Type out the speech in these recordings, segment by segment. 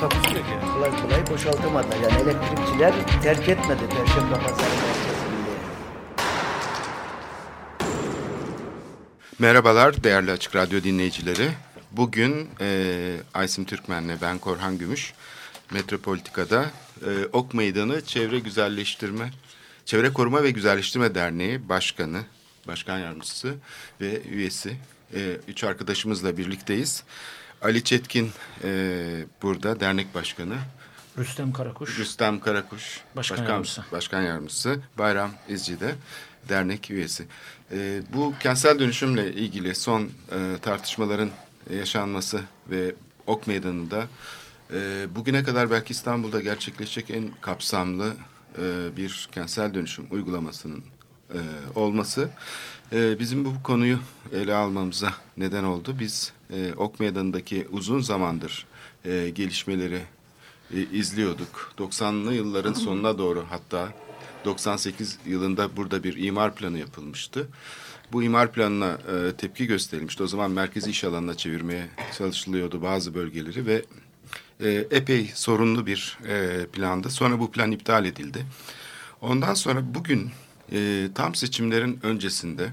Takusu yok yani. Kolay kolay boşaltamadı. Yani elektrikçiler terk etmedi Perşembe Pazarı merkezinde. Merhabalar değerli Açık Radyo dinleyicileri. Bugün e, Aysim Türkmen'le ben Korhan Gümüş Metropolitika'da e, Ok Meydanı Çevre Güzelleştirme, Çevre Koruma ve Güzelleştirme Derneği Başkanı, Başkan Yardımcısı ve üyesi e, üç arkadaşımızla birlikteyiz. Ali Çetkin e, burada dernek başkanı. Rüstem Karakuş. Rüstem Karakuş, Başkan başkan, yardımcısı. başkan yardımcısı. Bayram İzci de dernek üyesi. Ee, bu kentsel dönüşümle ilgili son e, tartışmaların yaşanması ve Ok Meydanı'nda e, bugüne kadar belki İstanbul'da gerçekleşecek en kapsamlı e, bir kentsel dönüşüm uygulamasının e, olması e, bizim bu konuyu ele almamıza neden oldu. Biz e, Ok Meydanı'ndaki uzun zamandır e, gelişmeleri e, izliyorduk. 90'lı yılların sonuna doğru hatta 98 yılında burada bir imar planı yapılmıştı. Bu imar planına e, tepki gösterilmişti. O zaman merkezi iş alanına çevirmeye çalışılıyordu bazı bölgeleri ve e, epey sorunlu bir e, plandı. Sonra bu plan iptal edildi. Ondan sonra bugün e, tam seçimlerin öncesinde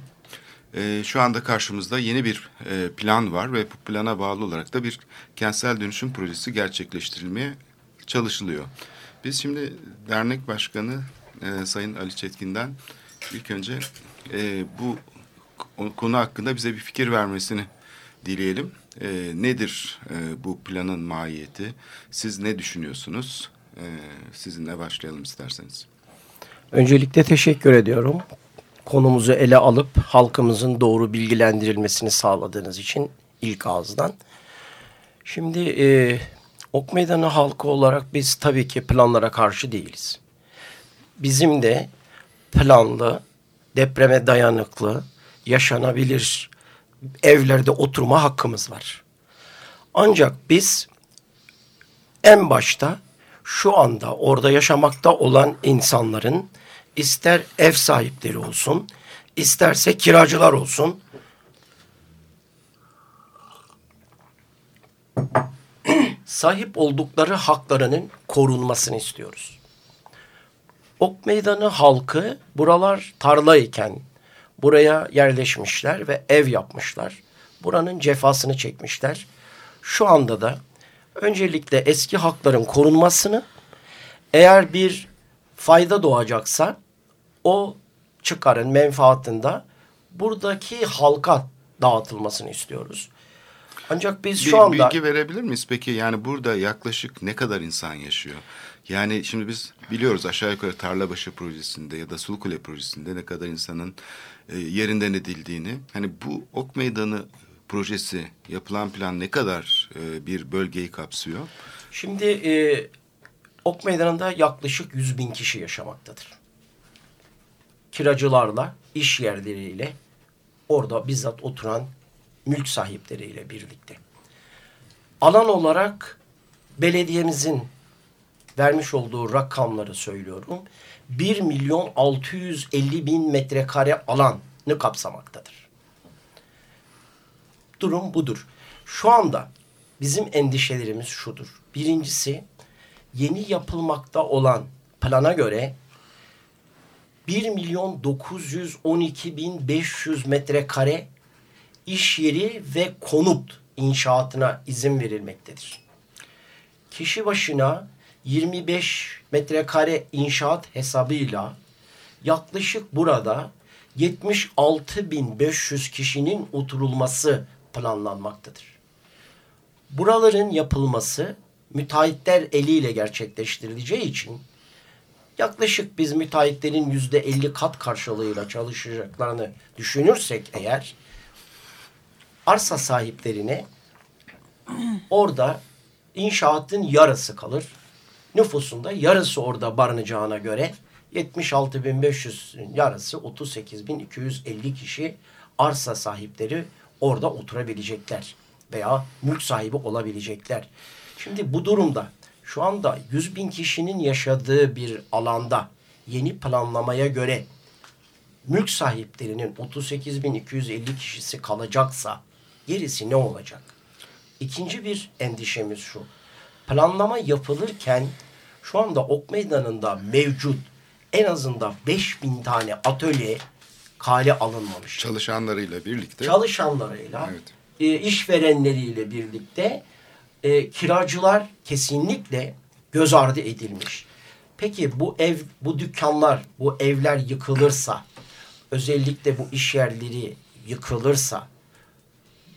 e, şu anda karşımızda yeni bir e, plan var ve bu plana bağlı olarak da bir kentsel dönüşüm projesi gerçekleştirilmeye çalışılıyor. Biz şimdi dernek başkanı e, Sayın Ali Çetkin'den ilk önce e, bu ko- konu hakkında bize bir fikir vermesini dileyelim. E, nedir e, bu planın mahiyeti? Siz ne düşünüyorsunuz? E, sizinle başlayalım isterseniz. Öncelikle teşekkür ediyorum. Konumuzu ele alıp halkımızın doğru bilgilendirilmesini sağladığınız için ilk ağızdan. Şimdi e, Ok Meydanı halkı olarak biz tabii ki planlara karşı değiliz. Bizim de planlı, depreme dayanıklı, yaşanabilir evlerde oturma hakkımız var. Ancak biz en başta şu anda orada yaşamakta olan insanların ister ev sahipleri olsun, isterse kiracılar olsun sahip oldukları haklarının korunmasını istiyoruz. Ok Meydanı halkı buralar tarla iken buraya yerleşmişler ve ev yapmışlar. Buranın cefasını çekmişler. Şu anda da öncelikle eski hakların korunmasını eğer bir fayda doğacaksa o çıkarın menfaatında buradaki halka dağıtılmasını istiyoruz. Ancak biz Bir şu anda bilgi verebilir miyiz peki? Yani burada yaklaşık ne kadar insan yaşıyor? Yani şimdi biz biliyoruz aşağı yukarı Tarlabaşı projesinde ya da Sulukule projesinde ne kadar insanın e, yerinden edildiğini. Hani bu Ok Meydanı projesi yapılan plan ne kadar e, bir bölgeyi kapsıyor? Şimdi e, Ok Meydanı'nda yaklaşık 100 bin kişi yaşamaktadır. Kiracılarla, iş yerleriyle, orada bizzat oturan mülk sahipleriyle birlikte. Alan olarak belediyemizin vermiş olduğu rakamları söylüyorum. 1 milyon 650 bin metrekare alanı kapsamaktadır. Durum budur. Şu anda bizim endişelerimiz şudur. Birincisi yeni yapılmakta olan plana göre 1 milyon 912 bin 500 metrekare iş yeri ve konut inşaatına izin verilmektedir. Kişi başına 25 metrekare inşaat hesabıyla yaklaşık burada 76.500 kişinin oturulması planlanmaktadır. Buraların yapılması müteahhitler eliyle gerçekleştirileceği için yaklaşık biz müteahhitlerin yüzde 50 kat karşılığıyla çalışacaklarını düşünürsek eğer arsa sahiplerine orada inşaatın yarısı kalır. nüfusunda yarısı orada barınacağına göre 76.500'ün yarısı 38.250 kişi arsa sahipleri orada oturabilecekler veya mülk sahibi olabilecekler. Şimdi bu durumda şu anda 100 bin kişinin yaşadığı bir alanda yeni planlamaya göre mülk sahiplerinin 38.250 kişisi kalacaksa gerisi ne olacak? İkinci bir endişemiz şu. Planlama yapılırken şu anda Ok Meydanı'nda mevcut en azından 5000 tane atölye kale alınmamış. Çalışanlarıyla birlikte. Çalışanlarıyla, Evet. e, işverenleriyle birlikte e, kiracılar kesinlikle göz ardı edilmiş. Peki bu ev, bu dükkanlar, bu evler yıkılırsa, özellikle bu iş yerleri yıkılırsa,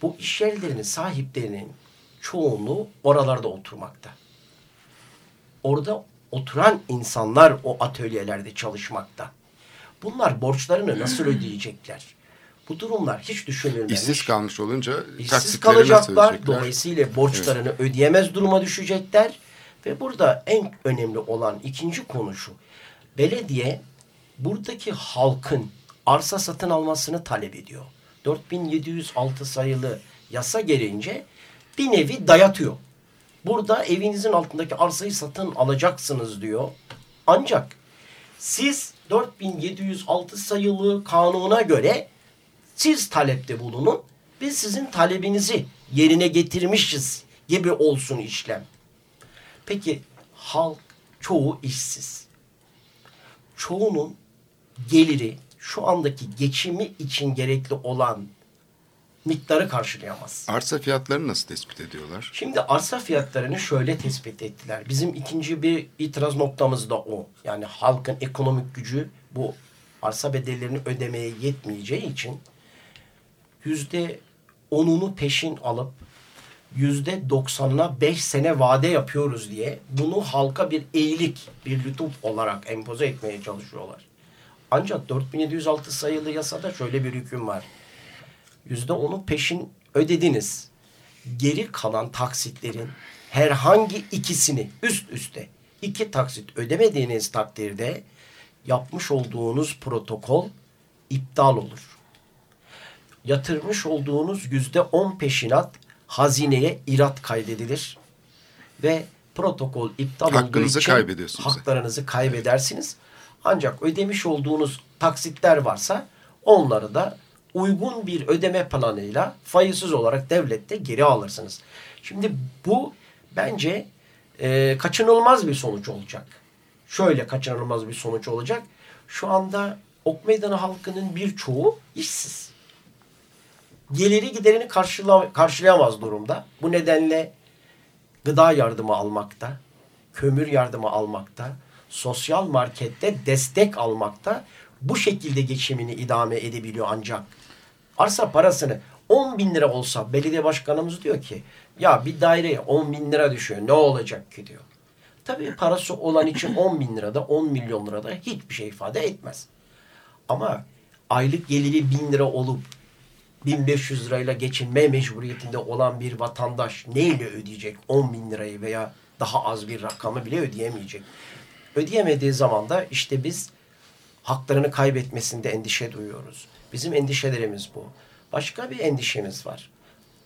bu iş yerlerinin sahiplerinin çoğunluğu oralarda oturmakta. Orada oturan insanlar o atölyelerde çalışmakta. Bunlar borçlarını nasıl ödeyecekler? Bu durumlar hiç düşünülmemiş. İşsiz kalmış olunca İşsiz kalacaklar. Dolayısıyla borçlarını ödeyemez duruma düşecekler. Ve burada en önemli olan ikinci konu şu. Belediye buradaki halkın arsa satın almasını talep ediyor. 4706 sayılı yasa gereğince bir nevi dayatıyor. Burada evinizin altındaki arsayı satın alacaksınız diyor. Ancak siz 4706 sayılı kanuna göre siz talepte bulunun. Biz sizin talebinizi yerine getirmişiz gibi olsun işlem. Peki halk çoğu işsiz. Çoğunun geliri şu andaki geçimi için gerekli olan miktarı karşılayamaz. Arsa fiyatlarını nasıl tespit ediyorlar? Şimdi arsa fiyatlarını şöyle tespit ettiler. Bizim ikinci bir itiraz noktamız da o. Yani halkın ekonomik gücü bu arsa bedellerini ödemeye yetmeyeceği için yüzde onunu peşin alıp yüzde doksanına beş sene vade yapıyoruz diye bunu halka bir eğilik, bir lütuf olarak empoze etmeye çalışıyorlar. Ancak 4706 sayılı yasada şöyle bir hüküm var. Yüzde onu peşin ödediniz. Geri kalan taksitlerin herhangi ikisini üst üste iki taksit ödemediğiniz takdirde yapmış olduğunuz protokol iptal olur. Yatırmış olduğunuz yüzde on peşinat hazineye irat kaydedilir ve protokol iptal olduğu Hakkınızı için kaybediyorsunuz. haklarınızı kaybedersiniz. Ancak ödemiş olduğunuz taksitler varsa onları da uygun bir ödeme planıyla faizsiz olarak devlette geri alırsınız. Şimdi bu bence e, kaçınılmaz bir sonuç olacak. Şöyle kaçınılmaz bir sonuç olacak. Şu anda Ok Meydanı halkının birçoğu işsiz. Geliri giderini karşıla, karşılayamaz durumda. Bu nedenle gıda yardımı almakta, kömür yardımı almakta, sosyal markette destek almakta bu şekilde geçimini idame edebiliyor ancak. Arsa parasını 10 bin lira olsa belediye başkanımız diyor ki ya bir daireye 10 bin lira düşüyor ne olacak ki diyor. Tabii parası olan için 10 bin lirada 10 milyon lirada hiçbir şey ifade etmez. Ama aylık geliri bin lira olup 1500 lirayla geçinme mecburiyetinde olan bir vatandaş neyle ödeyecek 10 bin lirayı veya daha az bir rakamı bile ödeyemeyecek. Ödeyemediği zaman da işte biz haklarını kaybetmesinde endişe duyuyoruz. Bizim endişelerimiz bu. Başka bir endişemiz var.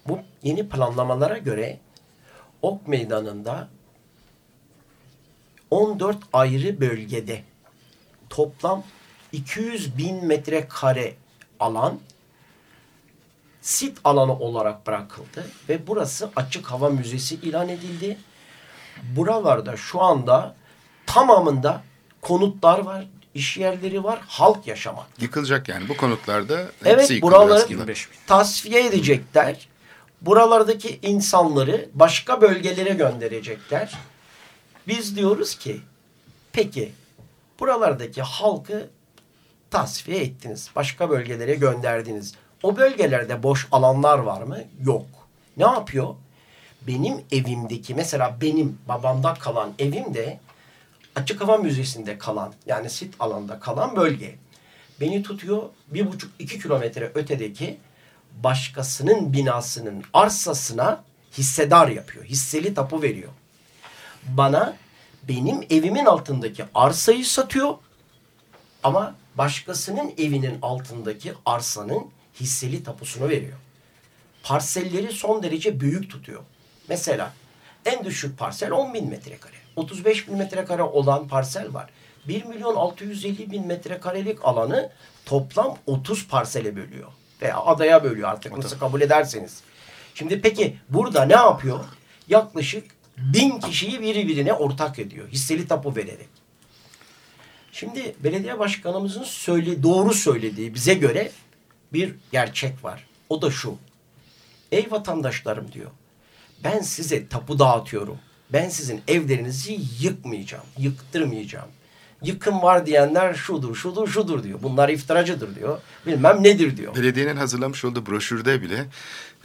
Bu yeni planlamalara göre Ok Meydanı'nda 14 ayrı bölgede toplam 200 bin metrekare alan sit alanı olarak bırakıldı ve burası açık hava müzesi ilan edildi. Buralarda şu anda tamamında konutlar var, iş yerleri var, halk yaşamak. Yıkılacak yani bu konutlarda Evet buraları tasfiye edecekler. Buralardaki insanları başka bölgelere gönderecekler. Biz diyoruz ki peki buralardaki halkı tasfiye ettiniz. Başka bölgelere gönderdiniz. O bölgelerde boş alanlar var mı? Yok. Ne yapıyor? Benim evimdeki mesela benim babamda kalan evimde açık hava müzesinde kalan yani sit alanda kalan bölge. Beni tutuyor bir buçuk iki kilometre ötedeki başkasının binasının arsasına hissedar yapıyor. Hisseli tapu veriyor. Bana benim evimin altındaki arsayı satıyor ama başkasının evinin altındaki arsanın hisseli tapusunu veriyor. Parselleri son derece büyük tutuyor. Mesela en düşük parsel 10 bin metrekare. 35 bin metrekare olan parsel var. 1 milyon 650 bin metrekarelik alanı toplam 30 parsele bölüyor. Veya adaya bölüyor artık nasıl kabul ederseniz. Şimdi peki burada ne yapıyor? Yaklaşık bin kişiyi birbirine ortak ediyor. Hisseli tapu vererek. Şimdi belediye başkanımızın söyle, doğru söylediği bize göre bir gerçek var. O da şu. Ey vatandaşlarım diyor. Ben size tapu dağıtıyorum. Ben sizin evlerinizi yıkmayacağım. Yıktırmayacağım. Yıkım var diyenler şudur, şudur, şudur diyor. Bunlar iftiracıdır diyor. Bilmem nedir diyor. Belediyenin hazırlamış olduğu broşürde bile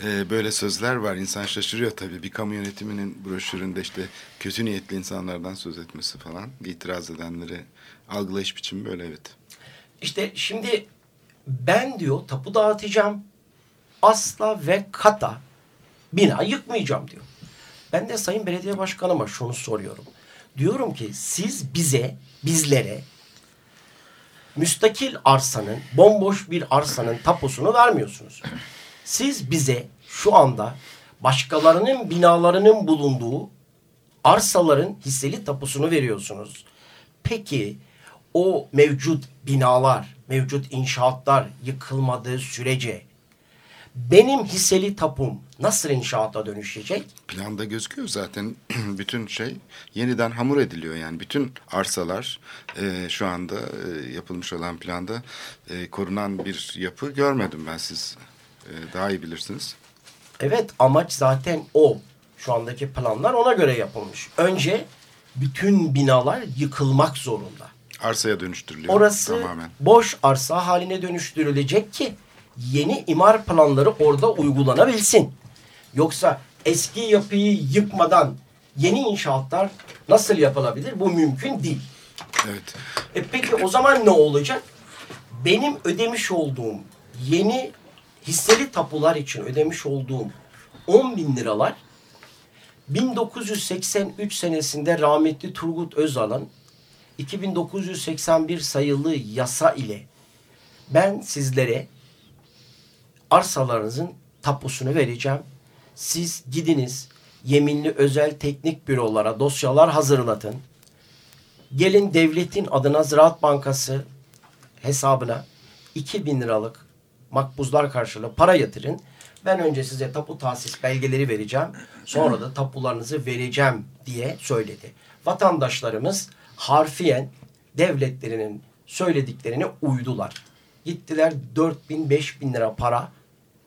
e, böyle sözler var. İnsan şaşırıyor tabii. Bir kamu yönetiminin broşüründe işte kötü niyetli insanlardan söz etmesi falan. itiraz edenleri algılayış biçimi böyle evet. İşte şimdi ben diyor tapu dağıtacağım. Asla ve kata bina yıkmayacağım diyor. Ben de Sayın Belediye Başkanıma şunu soruyorum. Diyorum ki siz bize, bizlere müstakil arsanın, bomboş bir arsanın tapusunu vermiyorsunuz. Siz bize şu anda başkalarının binalarının bulunduğu arsaların hisseli tapusunu veriyorsunuz. Peki o mevcut binalar, mevcut inşaatlar yıkılmadığı sürece benim hisseli tapum nasıl inşaata dönüşecek? Planda gözüküyor zaten bütün şey yeniden hamur ediliyor yani bütün arsalar e, şu anda e, yapılmış olan planda e, korunan bir yapı görmedim ben siz e, daha iyi bilirsiniz. Evet amaç zaten o. Şu andaki planlar ona göre yapılmış. Önce bütün binalar yıkılmak zorunda. Arsaya dönüştürülüyor Orası tamamen. boş arsa haline dönüştürülecek ki yeni imar planları orada uygulanabilsin. Yoksa eski yapıyı yıkmadan yeni inşaatlar nasıl yapılabilir? Bu mümkün değil. Evet. E peki o zaman ne olacak? Benim ödemiş olduğum yeni hisseli tapular için ödemiş olduğum 10 bin liralar 1983 senesinde rahmetli Turgut Özal'ın 2981 sayılı yasa ile ben sizlere arsalarınızın tapusunu vereceğim. Siz gidiniz yeminli özel teknik bürolara dosyalar hazırlatın. Gelin devletin adına Ziraat Bankası hesabına 2000 liralık makbuzlar karşılığı para yatırın. Ben önce size tapu tahsis belgeleri vereceğim. Sonra da tapularınızı vereceğim diye söyledi. Vatandaşlarımız harfiyen devletlerinin söylediklerine uydular. Gittiler 4 bin 5 bin lira para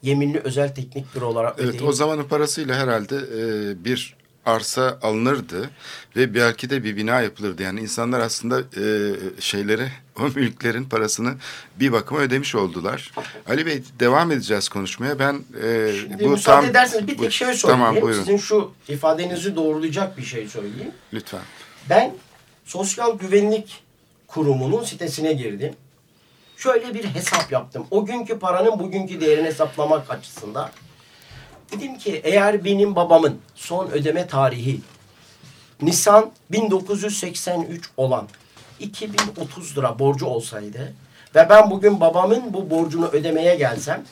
yeminli özel teknik bürolara Evet ödeyip o zamanın parasıyla herhalde e, bir arsa alınırdı ve belki de bir bina yapılırdı. Yani insanlar aslında e, şeyleri, o mülklerin parasını bir bakıma ödemiş oldular. Ali Bey devam edeceğiz konuşmaya. Ben e, Şimdi müsaade ederseniz bir bu- tek şey söyleyeyim. Tamam buyurun Sizin şu ifadenizi doğrulayacak bir şey söyleyeyim. lütfen. Ben Sosyal Güvenlik Kurumu'nun sitesine girdim. Şöyle bir hesap yaptım. O günkü paranın bugünkü değerini hesaplamak açısından. Dedim ki eğer benim babamın son ödeme tarihi Nisan 1983 olan 2030 lira borcu olsaydı ve ben bugün babamın bu borcunu ödemeye gelsem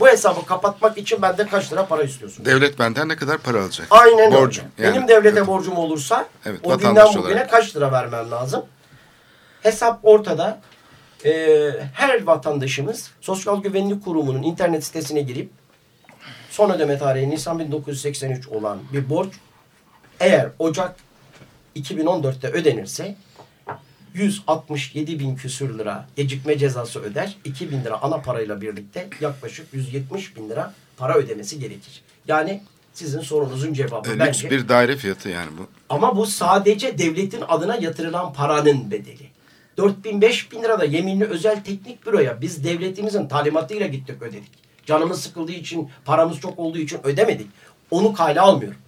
bu hesabı kapatmak için bende kaç lira para istiyorsun? Devlet benden ne kadar para alacak? Aynen Borcum. öyle. Yani, Benim devlete evet. borcum olursa Evet, o günden bugüne olarak. kaç lira vermem lazım? Hesap ortada. Ee, her vatandaşımız Sosyal Güvenlik Kurumu'nun internet sitesine girip son ödeme tarihi Nisan 1983 olan bir borç eğer Ocak 2014'te ödenirse 167 bin küsür lira gecikme cezası öder. 2 bin lira ana parayla birlikte yaklaşık 170 bin lira para ödemesi gerekir. Yani sizin sorunuzun cevabı E, lüks bence. bir daire fiyatı yani bu. Ama bu sadece devletin adına yatırılan paranın bedeli. 4 bin 5 bin lira da yeminli özel teknik büroya biz devletimizin talimatıyla gittik ödedik. Canımız sıkıldığı için paramız çok olduğu için ödemedik. Onu kayla almıyorum.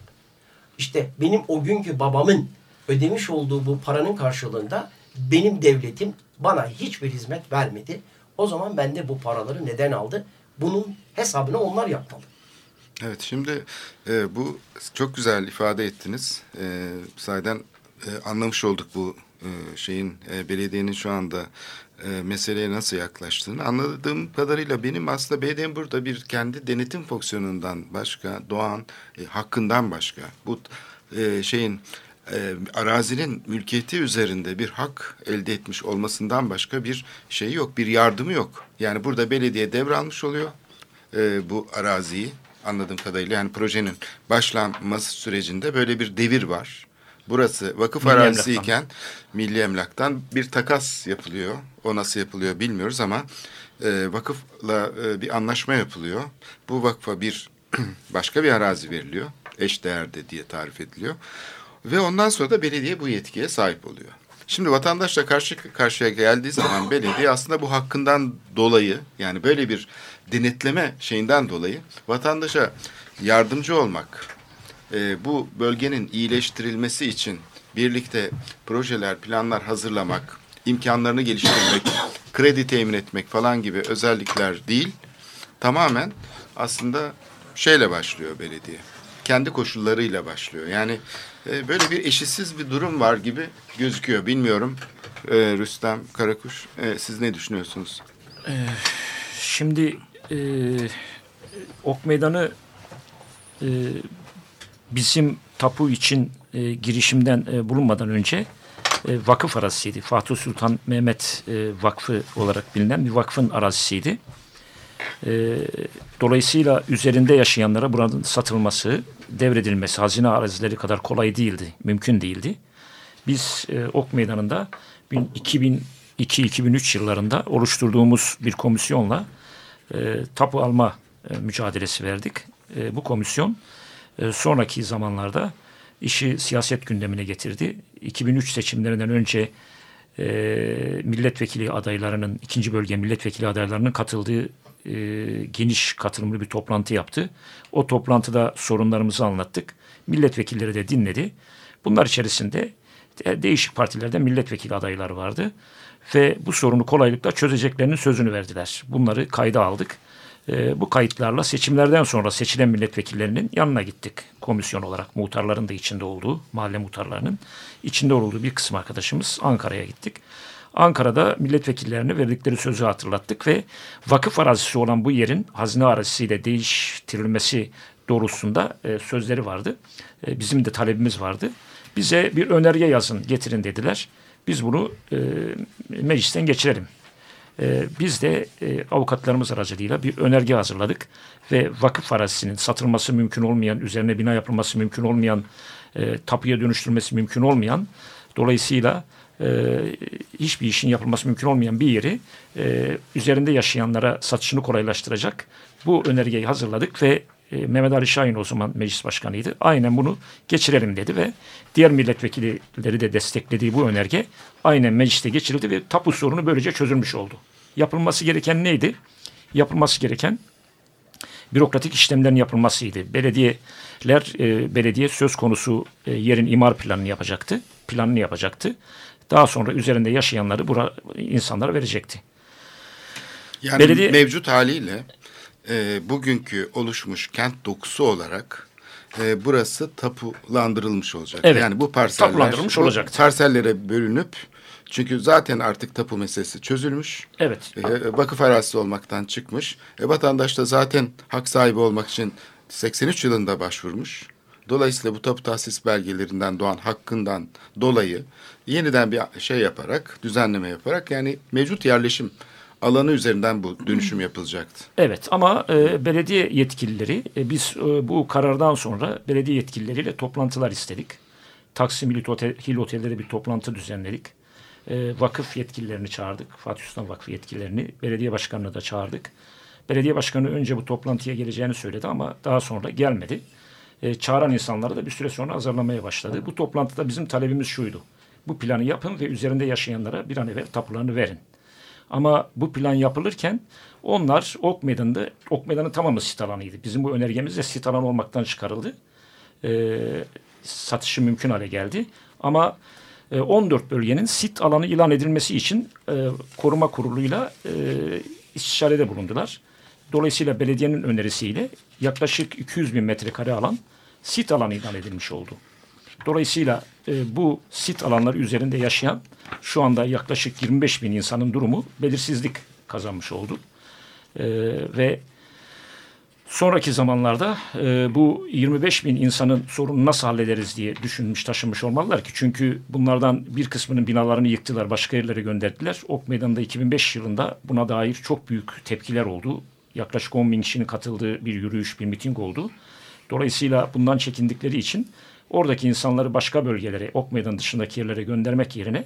İşte benim o günkü babamın ödemiş olduğu bu paranın karşılığında benim devletim bana hiçbir hizmet vermedi. O zaman ben de bu paraları neden aldı? Bunun hesabını onlar yapmalı. Evet şimdi e, bu çok güzel ifade ettiniz. E, sayeden e, anlamış olduk bu e, şeyin e, belediyenin şu anda e, meseleye nasıl yaklaştığını. Anladığım kadarıyla benim aslında belediyenin burada bir kendi denetim fonksiyonundan başka, doğan e, hakkından başka bu şeyin arazinin mülkiyeti üzerinde bir hak elde etmiş olmasından başka bir şey yok, bir yardımı yok. Yani burada belediye devralmış oluyor bu araziyi anladığım kadarıyla yani projenin başlanması sürecinde böyle bir devir var. Burası vakıf Milli arazisiyken milli emlaktan bir takas yapılıyor. O nasıl yapılıyor bilmiyoruz ama e, vakıfla e, bir anlaşma yapılıyor. Bu vakfa bir başka bir arazi veriliyor. Eş değerde diye tarif ediliyor. Ve ondan sonra da belediye bu yetkiye sahip oluyor. Şimdi vatandaşla karşı karşıya geldiği zaman belediye aslında bu hakkından dolayı yani böyle bir denetleme şeyinden dolayı vatandaşa yardımcı olmak, e, bu bölgenin iyileştirilmesi için birlikte projeler, planlar hazırlamak, imkanlarını geliştirmek, kredi temin etmek falan gibi özellikler değil, tamamen aslında şeyle başlıyor belediye. Kendi koşullarıyla başlıyor. Yani e, böyle bir eşitsiz bir durum var gibi gözüküyor. Bilmiyorum e, Rüstem Karakuş, e, siz ne düşünüyorsunuz? Şimdi e, Ok Meydanı e, bizim tapu için e, girişimden e, bulunmadan önce e, vakıf arazisiydi. Fatih Sultan Mehmet e, Vakfı olarak bilinen bir vakfın arazisiydi. E, dolayısıyla üzerinde yaşayanlara buranın satılması, devredilmesi hazine arazileri kadar kolay değildi, mümkün değildi. Biz e, Ok Meydanı'nda 2002-2003 yıllarında oluşturduğumuz bir komisyonla e, tapu alma e, mücadelesi verdik. E, bu komisyon e, sonraki zamanlarda işi siyaset gündemine getirdi. 2003 seçimlerinden önce e, milletvekili adaylarının, ikinci bölge milletvekili adaylarının katıldığı e, geniş katılımlı bir toplantı yaptı. O toplantıda sorunlarımızı anlattık. Milletvekilleri de dinledi. Bunlar içerisinde de- değişik partilerden milletvekili adayları vardı. Ve bu sorunu kolaylıkla çözeceklerinin sözünü verdiler. Bunları kayda aldık. E, bu kayıtlarla seçimlerden sonra seçilen milletvekillerinin yanına gittik. Komisyon olarak muhtarların da içinde olduğu, mahalle muhtarlarının içinde olduğu bir kısım arkadaşımız Ankara'ya gittik. Ankara'da milletvekillerine verdikleri sözü hatırlattık ve vakıf arazisi olan bu yerin hazine arazisiyle değiştirilmesi doğrultusunda e, sözleri vardı. E, bizim de talebimiz vardı. Bize bir önerge yazın getirin dediler. Biz bunu e, meclisten geçirelim. E, biz de e, avukatlarımız aracılığıyla bir önerge hazırladık ve vakıf arazisinin satılması mümkün olmayan, üzerine bina yapılması mümkün olmayan, e, tapuya dönüştürülmesi mümkün olmayan, dolayısıyla e, hiçbir işin yapılması mümkün olmayan bir yeri üzerinde yaşayanlara satışını kolaylaştıracak bu önergeyi hazırladık ve Mehmet Ali Şahin o zaman meclis başkanıydı. Aynen bunu geçirelim dedi ve diğer milletvekilleri de desteklediği bu önerge aynen mecliste geçirildi ve tapu sorunu böylece çözülmüş oldu. Yapılması gereken neydi? Yapılması gereken bürokratik işlemlerin yapılmasıydı. Belediyeler, e, belediye söz konusu e, yerin imar planını yapacaktı. Planını yapacaktı. Daha sonra üzerinde yaşayanları bura, insanlara verecekti. Yani Belediye- mevcut haliyle e, bugünkü oluşmuş kent dokusu olarak e, burası tapulandırılmış olacak. Evet, Yani bu parseller tapulandırılmış bu olacaktı. parsellere bölünüp çünkü zaten artık tapu meselesi çözülmüş. Evet. E, vakıf arazisi olmaktan çıkmış. E, vatandaş da zaten hak sahibi olmak için 83 yılında başvurmuş. Dolayısıyla bu tapu tahsis belgelerinden doğan hakkından dolayı yeniden bir şey yaparak, düzenleme yaparak yani mevcut yerleşim alanı üzerinden bu dönüşüm yapılacaktı. Evet ama e, belediye yetkilileri e, biz e, bu karardan sonra belediye yetkilileriyle toplantılar istedik. Taksim Hill Otel'de de bir toplantı düzenledik. E, vakıf yetkililerini çağırdık. Fatih Sultan Vakfı yetkililerini. Belediye başkanını da çağırdık. Belediye başkanı önce bu toplantıya geleceğini söyledi ama daha sonra gelmedi. E, çağıran insanları da bir süre sonra azarlamaya başladı. Bu toplantıda bizim talebimiz şuydu. Bu planı yapın ve üzerinde yaşayanlara bir an evvel tapularını verin. Ama bu plan yapılırken onlar Ok Meydanı'nda, Ok Meydanı tamamı sit alanıydı. Bizim bu önergemiz de sit alanı olmaktan çıkarıldı. Ee, satışı mümkün hale geldi. Ama e, 14 bölgenin sit alanı ilan edilmesi için e, koruma kuruluyla e, istişarede bulundular. Dolayısıyla belediyenin önerisiyle yaklaşık 200 bin metrekare alan sit alanı ilan edilmiş oldu. Dolayısıyla e, bu sit alanları üzerinde yaşayan şu anda yaklaşık 25 bin insanın durumu belirsizlik kazanmış oldu. E, ve sonraki zamanlarda e, bu 25 bin insanın sorunu nasıl hallederiz diye düşünmüş taşınmış olmalılar ki. Çünkü bunlardan bir kısmının binalarını yıktılar, başka yerlere gönderdiler. Ok Meydanı'nda 2005 yılında buna dair çok büyük tepkiler oldu. Yaklaşık 10 bin kişinin katıldığı bir yürüyüş, bir miting oldu. Dolayısıyla bundan çekindikleri için oradaki insanları başka bölgelere, Ok Meydanı dışındaki yerlere göndermek yerine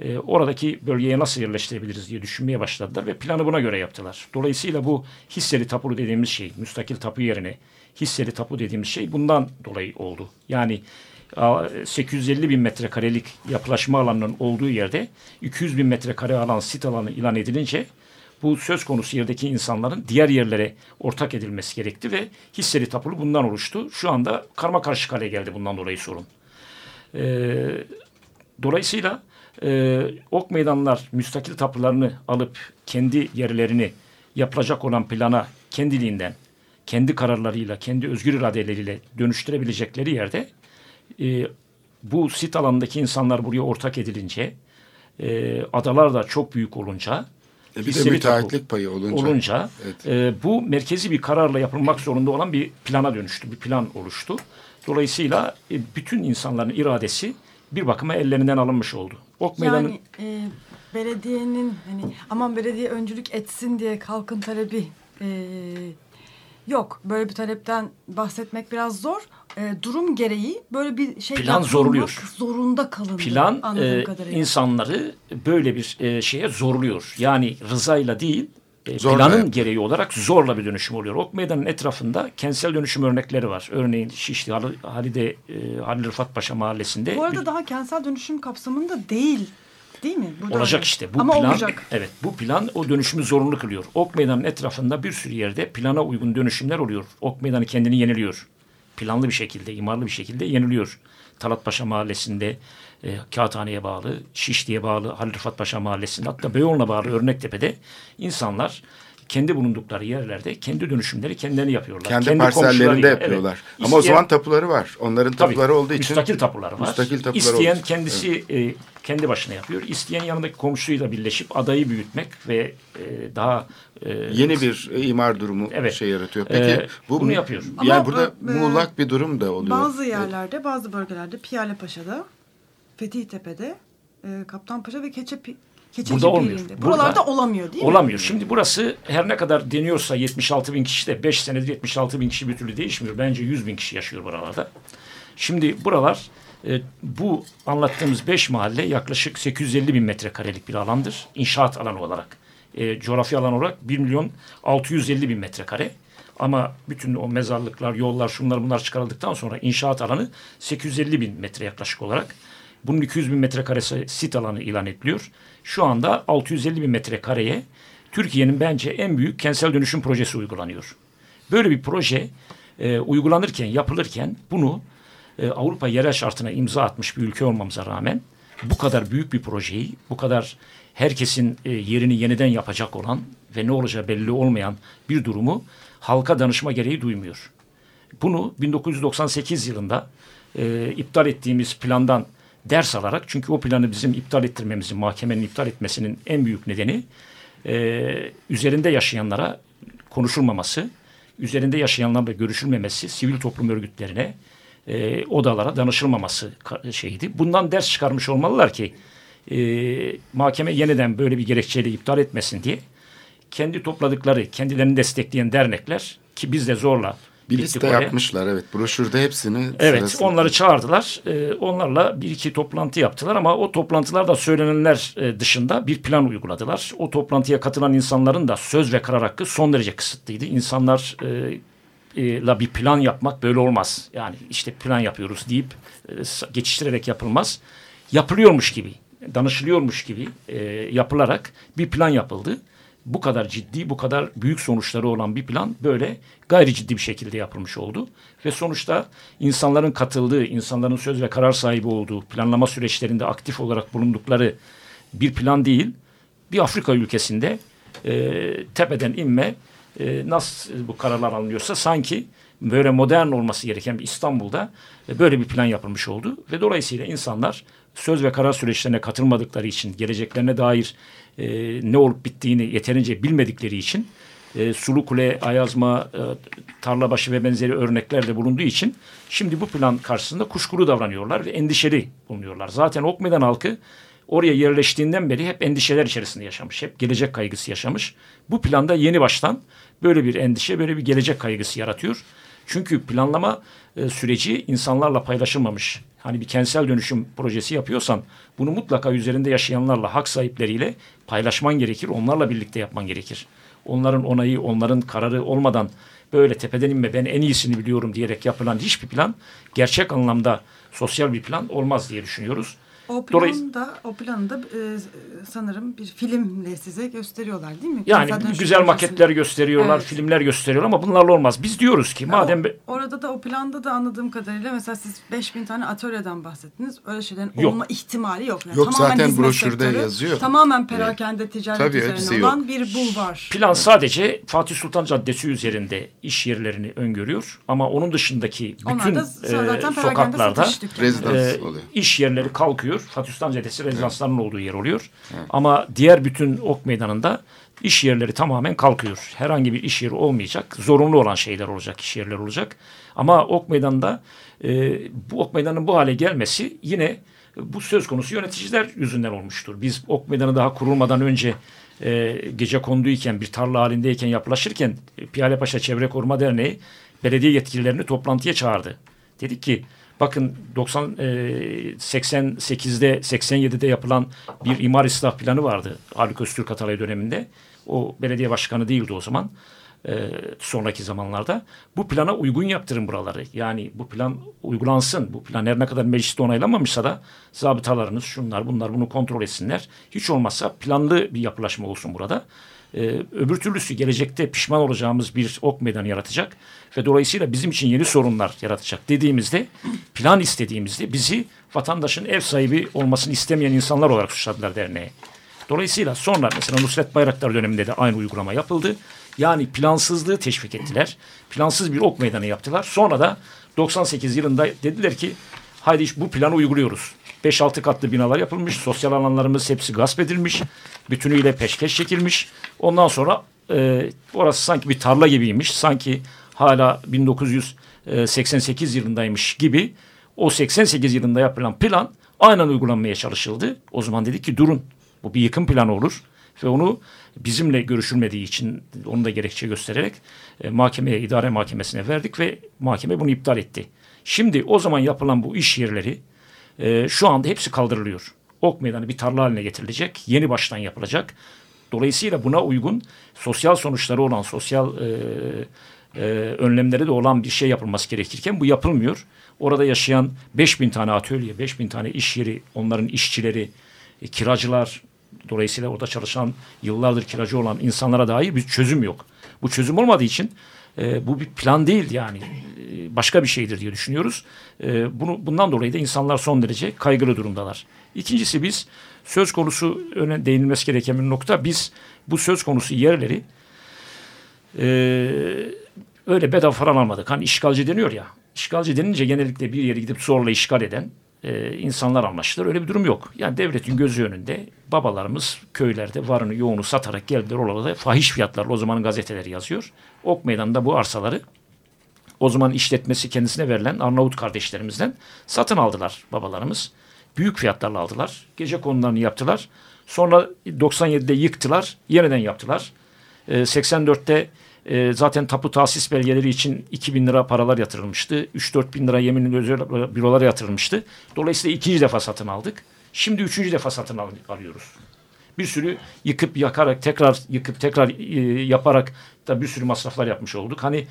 e, oradaki bölgeye nasıl yerleştirebiliriz diye düşünmeye başladılar ve planı buna göre yaptılar. Dolayısıyla bu hisseli tapu dediğimiz şey, müstakil tapu yerine hisseli tapu dediğimiz şey bundan dolayı oldu. Yani 850 bin metrekarelik yapılaşma alanının olduğu yerde 200 bin metrekare alan sit alanı ilan edilince bu söz konusu yerdeki insanların diğer yerlere ortak edilmesi gerekti ve hisseli tapulu bundan oluştu. Şu anda karma karışık hale geldi bundan dolayı sorun. Ee, dolayısıyla e, ok meydanlar müstakil tapularını alıp kendi yerlerini yapılacak olan plana kendiliğinden, kendi kararlarıyla, kendi özgür iradeleriyle dönüştürebilecekleri yerde e, bu sit alanındaki insanlar buraya ortak edilince, e, adalar da çok büyük olunca, E bir de müteahhitlik payı olunca. olunca Evet. e, bu merkezi bir kararla yapılmak zorunda olan bir plana dönüştü, bir plan oluştu. Dolayısıyla e, bütün insanların iradesi bir bakıma ellerinden alınmış oldu. Ok meydanı Yani e, belediyenin hani aman belediye öncülük etsin diye halkın talebi e, yok. Böyle bir talepten bahsetmek biraz zor. E, durum gereği böyle bir şey Plan zorluyor. zorunda kalındı. plan e, kadarıyla. insanları böyle bir e, şeye zorluyor. Yani rızayla değil e, Zorla planın yapıyor. gereği olarak zorla bir dönüşüm oluyor. Ok Meydanı'nın etrafında kentsel dönüşüm örnekleri var. Örneğin Şişli Hal- Halide e, Halil Rıfat Paşa mahallesinde Bu bir- arada daha kentsel dönüşüm kapsamında değil. Değil mi? Burada Olacak öyle. işte. Bu Ama plan, olacak. Evet, bu plan o dönüşümü zorunlu kılıyor. Ok Meydanı'nın etrafında bir sürü yerde plana uygun dönüşümler oluyor. Ok Meydanı kendini yeniliyor. Planlı bir şekilde, imarlı bir şekilde yeniliyor. Talatpaşa Mahallesi'nde, e, Kağıthane'ye bağlı, Şişli'ye bağlı, Halil Rıfat Paşa Mahallesi'nde, hatta Beyoğlu'na bağlı Örnektepe'de insanlar kendi bulundukları yerlerde kendi dönüşümleri kendilerini yapıyorlar. Kendi, parsellerinde komşularıyla, yapıyorlar. evet. Ama o İsteyen- zaman tapuları var. Onların Tabii, tapuları olduğu için. müstakil tapuları var. Müstakil tapuları İsteyen olduğu kendisi e, kendi başına yapıyor. İsteyen yanındaki komşuyla birleşip adayı büyütmek ve e, daha e, Yeni bir imar durumu Evet. şey yaratıyor. Peki Ee, bu bunu yapıyor. Yani Ama burada bu- e, muğlak bir durum da oluyor. Bazı Evet. yerlerde, bazı bölgelerde Piyalepaşa'da, Fethiyetepe'de, e, Kaptanpaşa ve Keçepi Keçeci Burada olmuyor. Burada Buralarda olamıyor değil mi? Olamıyor. Şimdi burası her ne kadar deniyorsa 76 bin kişi de 5 senedir 76 bin kişi bir türlü değişmiyor. Bence 100 bin kişi yaşıyor buralarda. Şimdi buralar e, bu anlattığımız 5 mahalle yaklaşık 850 bin metrekarelik bir alandır. İnşaat alanı olarak. E, coğrafi alan olarak 1 milyon 650 bin metrekare. Ama bütün o mezarlıklar, yollar, şunlar bunlar çıkarıldıktan sonra inşaat alanı 850 bin metre yaklaşık olarak. Bunun 200 bin metrekaresi sit alanı ilan ediliyor. Şu anda 650 bin metrekareye Türkiye'nin bence en büyük kentsel dönüşüm projesi uygulanıyor. Böyle bir proje e, uygulanırken, yapılırken bunu e, Avrupa yerel şartına imza atmış bir ülke olmamıza rağmen bu kadar büyük bir projeyi, bu kadar herkesin e, yerini yeniden yapacak olan ve ne olacağı belli olmayan bir durumu halka danışma gereği duymuyor. Bunu 1998 yılında e, iptal ettiğimiz plandan ders alarak çünkü o planı bizim iptal ettirmemizin, mahkemenin iptal etmesinin en büyük nedeni e, üzerinde yaşayanlara konuşulmaması, üzerinde yaşayanlarla görüşülmemesi, sivil toplum örgütlerine, e, odalara danışılmaması şeydi. Bundan ders çıkarmış olmalılar ki e, mahkeme yeniden böyle bir gerekçeyle iptal etmesin diye kendi topladıkları, kendilerini destekleyen dernekler ki biz de zorla Bir liste oraya. yapmışlar evet. Broşürde hepsini Evet sırasıyla- onları çağırdılar. Ee, onlarla bir iki toplantı yaptılar ama o toplantılarda söylenenler e, dışında bir plan uyguladılar. O toplantıya katılan insanların da söz ve karar hakkı son derece kısıtlıydı. İnsanlar e, e, la bir plan yapmak böyle olmaz. Yani işte plan yapıyoruz deyip e, geçiştirerek yapılmaz. Yapılıyormuş gibi, danışılıyormuş gibi e, yapılarak bir plan yapıldı. Bu kadar ciddi, bu kadar büyük sonuçları olan bir plan böyle gayri ciddi bir şekilde yapılmış oldu. Ve sonuçta insanların katıldığı, insanların söz ve karar sahibi olduğu, planlama süreçlerinde aktif olarak bulundukları bir plan değil, bir Afrika ülkesinde e, tepeden inme e, nasıl bu kararlar alınıyorsa sanki böyle modern olması gereken bir İstanbul'da e, böyle bir plan yapılmış oldu. Ve dolayısıyla insanlar söz ve karar süreçlerine katılmadıkları için, geleceklerine dair e, ne olup bittiğini yeterince bilmedikleri için e, Sulu Kule, Ayazma, e, Tarlabaşı ve benzeri örneklerde bulunduğu için şimdi bu plan karşısında kuşkulu davranıyorlar ve endişeli bulunuyorlar. Zaten Ok Meydan halkı oraya yerleştiğinden beri hep endişeler içerisinde yaşamış. Hep gelecek kaygısı yaşamış. Bu planda yeni baştan böyle bir endişe, böyle bir gelecek kaygısı yaratıyor. Çünkü planlama e, süreci insanlarla paylaşılmamış. Hani bir kentsel dönüşüm projesi yapıyorsan bunu mutlaka üzerinde yaşayanlarla, hak sahipleriyle paylaşman gerekir. Onlarla birlikte yapman gerekir. Onların onayı, onların kararı olmadan böyle tepeden inme ben en iyisini biliyorum diyerek yapılan hiçbir plan gerçek anlamda sosyal bir plan olmaz diye düşünüyoruz. O Dolayısıyla- planda, o planı da e, sanırım bir filmle size gösteriyorlar değil mi? Yani Zaten güzel maketler gösteriyorlar, Evet. filmler gösteriyorlar ama bunlarla olmaz. Biz diyoruz ki madem O- orada da o planda da anladığım kadarıyla mesela siz 5000 tane atölyeden bahsettiniz. Öyle şeylerin Yok. olma ihtimali yok. Yani Yok, tamamen zaten broşürde sektörü, yazıyor. Tamamen perakende ticaret Tabii, üzerine olan yok. bir bulvar. Plan sadece Fatih Sultan Caddesi üzerinde iş yerlerini öngörüyor. Ama onun dışındaki bütün da e, sokaklarda e, oluyor. iş yerleri kalkıyor. Fatih Sultan Caddesi rezidansların olduğu yer oluyor. Ama diğer bütün ok meydanında iş yerleri tamamen kalkıyor. Herhangi bir iş yeri olmayacak. Zorunlu olan şeyler olacak, iş yerleri olacak. Ama ok meydanında e, bu ok meydanının bu hale gelmesi yine bu söz konusu yöneticiler yüzünden olmuştur. Biz ok meydanı daha kurulmadan önce e, gece konduyken bir tarla halindeyken yapılaşırken e, Piyale Paşa Çevre Koruma Derneği belediye yetkililerini toplantıya çağırdı. Dedik ki bakın 90 e, 88'de 87'de yapılan bir imar ıslah planı vardı Haluk Öztürk Atalay döneminde. O belediye başkanı değildi o zaman. E, sonraki zamanlarda bu plana uygun yaptırın buraları. Yani bu plan uygulansın. Bu plan her ne kadar mecliste onaylanmamışsa da zabıtalarınız şunlar bunlar bunu kontrol etsinler. Hiç olmazsa planlı bir yapılaşma olsun burada. Ee, öbür türlüsü gelecekte pişman olacağımız bir ok meydanı yaratacak ve dolayısıyla bizim için yeni sorunlar yaratacak dediğimizde plan istediğimizde bizi vatandaşın ev sahibi olmasını istemeyen insanlar olarak suçladılar derneğe. Dolayısıyla sonra mesela Nusret Bayraktar döneminde de aynı uygulama yapıldı. Yani plansızlığı teşvik ettiler. Plansız bir ok meydanı yaptılar. Sonra da 98 yılında dediler ki haydi bu planı uyguluyoruz. 5-6 katlı binalar yapılmış. Sosyal alanlarımız hepsi gasp edilmiş. Bütünüyle peşkeş çekilmiş. Ondan sonra e, orası sanki bir tarla gibiymiş. Sanki hala 1988 yılındaymış gibi o 88 yılında yapılan plan aynen uygulanmaya çalışıldı. O zaman dedik ki durun bu bir yıkım planı olur ve onu bizimle görüşülmediği için onu da gerekçe göstererek e, mahkemeye, idare mahkemesine verdik ve mahkeme bunu iptal etti. Şimdi o zaman yapılan bu iş yerleri e, şu anda hepsi kaldırılıyor. Ok meydanı bir tarla haline getirilecek, yeni baştan yapılacak. Dolayısıyla buna uygun sosyal sonuçları olan, sosyal e, e, önlemleri de olan bir şey yapılması gerekirken bu yapılmıyor. Orada yaşayan 5000 tane atölye, 5000 tane iş yeri, onların işçileri, e, kiracılar, dolayısıyla orada çalışan yıllardır kiracı olan insanlara dair bir çözüm yok. Bu çözüm olmadığı için e, bu bir plan değil yani E, başka bir şeydir diye düşünüyoruz. E, bunu bundan dolayı da insanlar son derece kaygılı durumdalar. İkincisi biz söz konusu öne değinilmesi gereken bir nokta biz bu söz konusu yerleri e, öyle bedava falan almadık. Hani işgalci deniyor ya. İşgalci denince genellikle bir yere gidip zorla işgal eden e, insanlar anlaşılır. Öyle bir durum yok. Yani devletin gözü önünde babalarımız köylerde varını yoğunu satarak geldiler oralarda fahiş fiyatlarla o zamanın gazeteleri yazıyor. Ok meydanında bu arsaları o zaman işletmesi kendisine verilen Arnavut kardeşlerimizden satın aldılar babalarımız. Büyük fiyatlarla aldılar. Gece konularını yaptılar. Sonra 97'de yıktılar. Yeniden yaptılar. E, 84'te e, zaten tapu tahsis belgeleri için 2 bin lira paralar yatırılmıştı. 3-4 bin lira yeminli özel bürolara yatırılmıştı. Dolayısıyla ikinci defa satın aldık. Şimdi üçüncü defa satın al- alıyoruz. Bir sürü yıkıp yakarak tekrar yıkıp tekrar e, yaparak da bir sürü masraflar yapmış olduk. Hani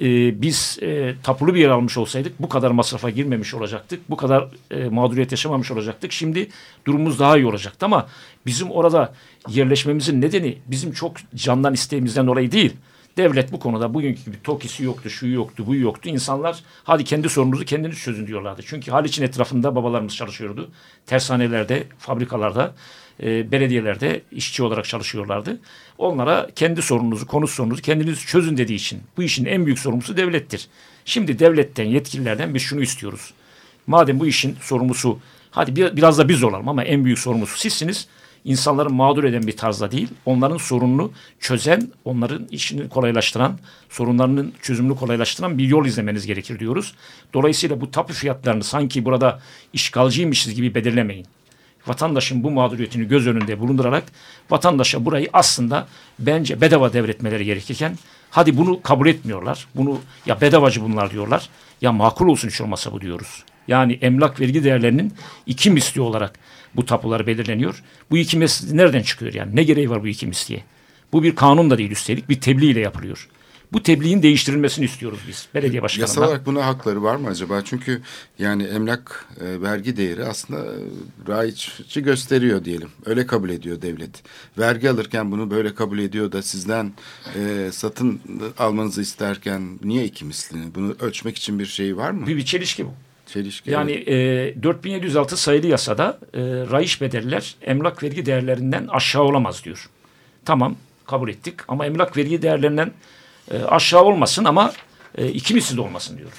e, biz e, tapulu bir yer almış olsaydık bu kadar masrafa girmemiş olacaktık. Bu kadar e, mağduriyet yaşamamış olacaktık. Şimdi durumumuz daha iyi olacaktı ama bizim orada yerleşmemizin nedeni bizim çok candan isteğimizden dolayı değil. Devlet bu konuda bugünkü gibi TOKİ'si yoktu, şu yoktu, bu yoktu. İnsanlar hadi kendi sorununuzu kendiniz çözün diyorlardı. Çünkü Haliç'in etrafında babalarımız çalışıyordu. Tersanelerde, fabrikalarda, e, belediyelerde işçi olarak çalışıyorlardı. Onlara kendi sorununuzu, konu sorununuzu kendiniz çözün dediği için. Bu işin en büyük sorumlusu devlettir. Şimdi devletten, yetkililerden biz şunu istiyoruz. Madem bu işin sorumlusu, hadi bir, biraz da biz olalım ama en büyük sorumlusu sizsiniz insanları mağdur eden bir tarzda değil, onların sorununu çözen, onların işini kolaylaştıran, sorunlarının çözümünü kolaylaştıran bir yol izlemeniz gerekir diyoruz. Dolayısıyla bu tapu fiyatlarını sanki burada işgalciymişiz gibi belirlemeyin. Vatandaşın bu mağduriyetini göz önünde bulundurarak vatandaşa burayı aslında bence bedava devretmeleri gerekirken hadi bunu kabul etmiyorlar. Bunu ya bedavacı bunlar diyorlar. Ya makul olsun hiç olmasa bu diyoruz. Yani emlak vergi değerlerinin iki misli olarak bu tapular belirleniyor. Bu iki misli nereden çıkıyor yani? Ne gereği var bu iki misliye? Bu bir kanun da değil üstelik bir tebliğ ile yapılıyor. Bu tebliğin değiştirilmesini istiyoruz biz belediye başkanına. Yasal olarak buna hakları var mı acaba? Çünkü yani emlak e, vergi değeri aslında e, raiçi gösteriyor diyelim. Öyle kabul ediyor devlet. Vergi alırken bunu böyle kabul ediyor da sizden e, satın almanızı isterken niye iki mislini? Bunu ölçmek için bir şey var mı? Bir, bir çelişki bu. Çelişki. Yani e, 4706 sayılı yasada e, raiş bedeller emlak vergi değerlerinden aşağı olamaz diyor. Tamam kabul ettik ama emlak vergi değerlerinden e, aşağı olmasın ama e, iki misli de olmasın diyoruz.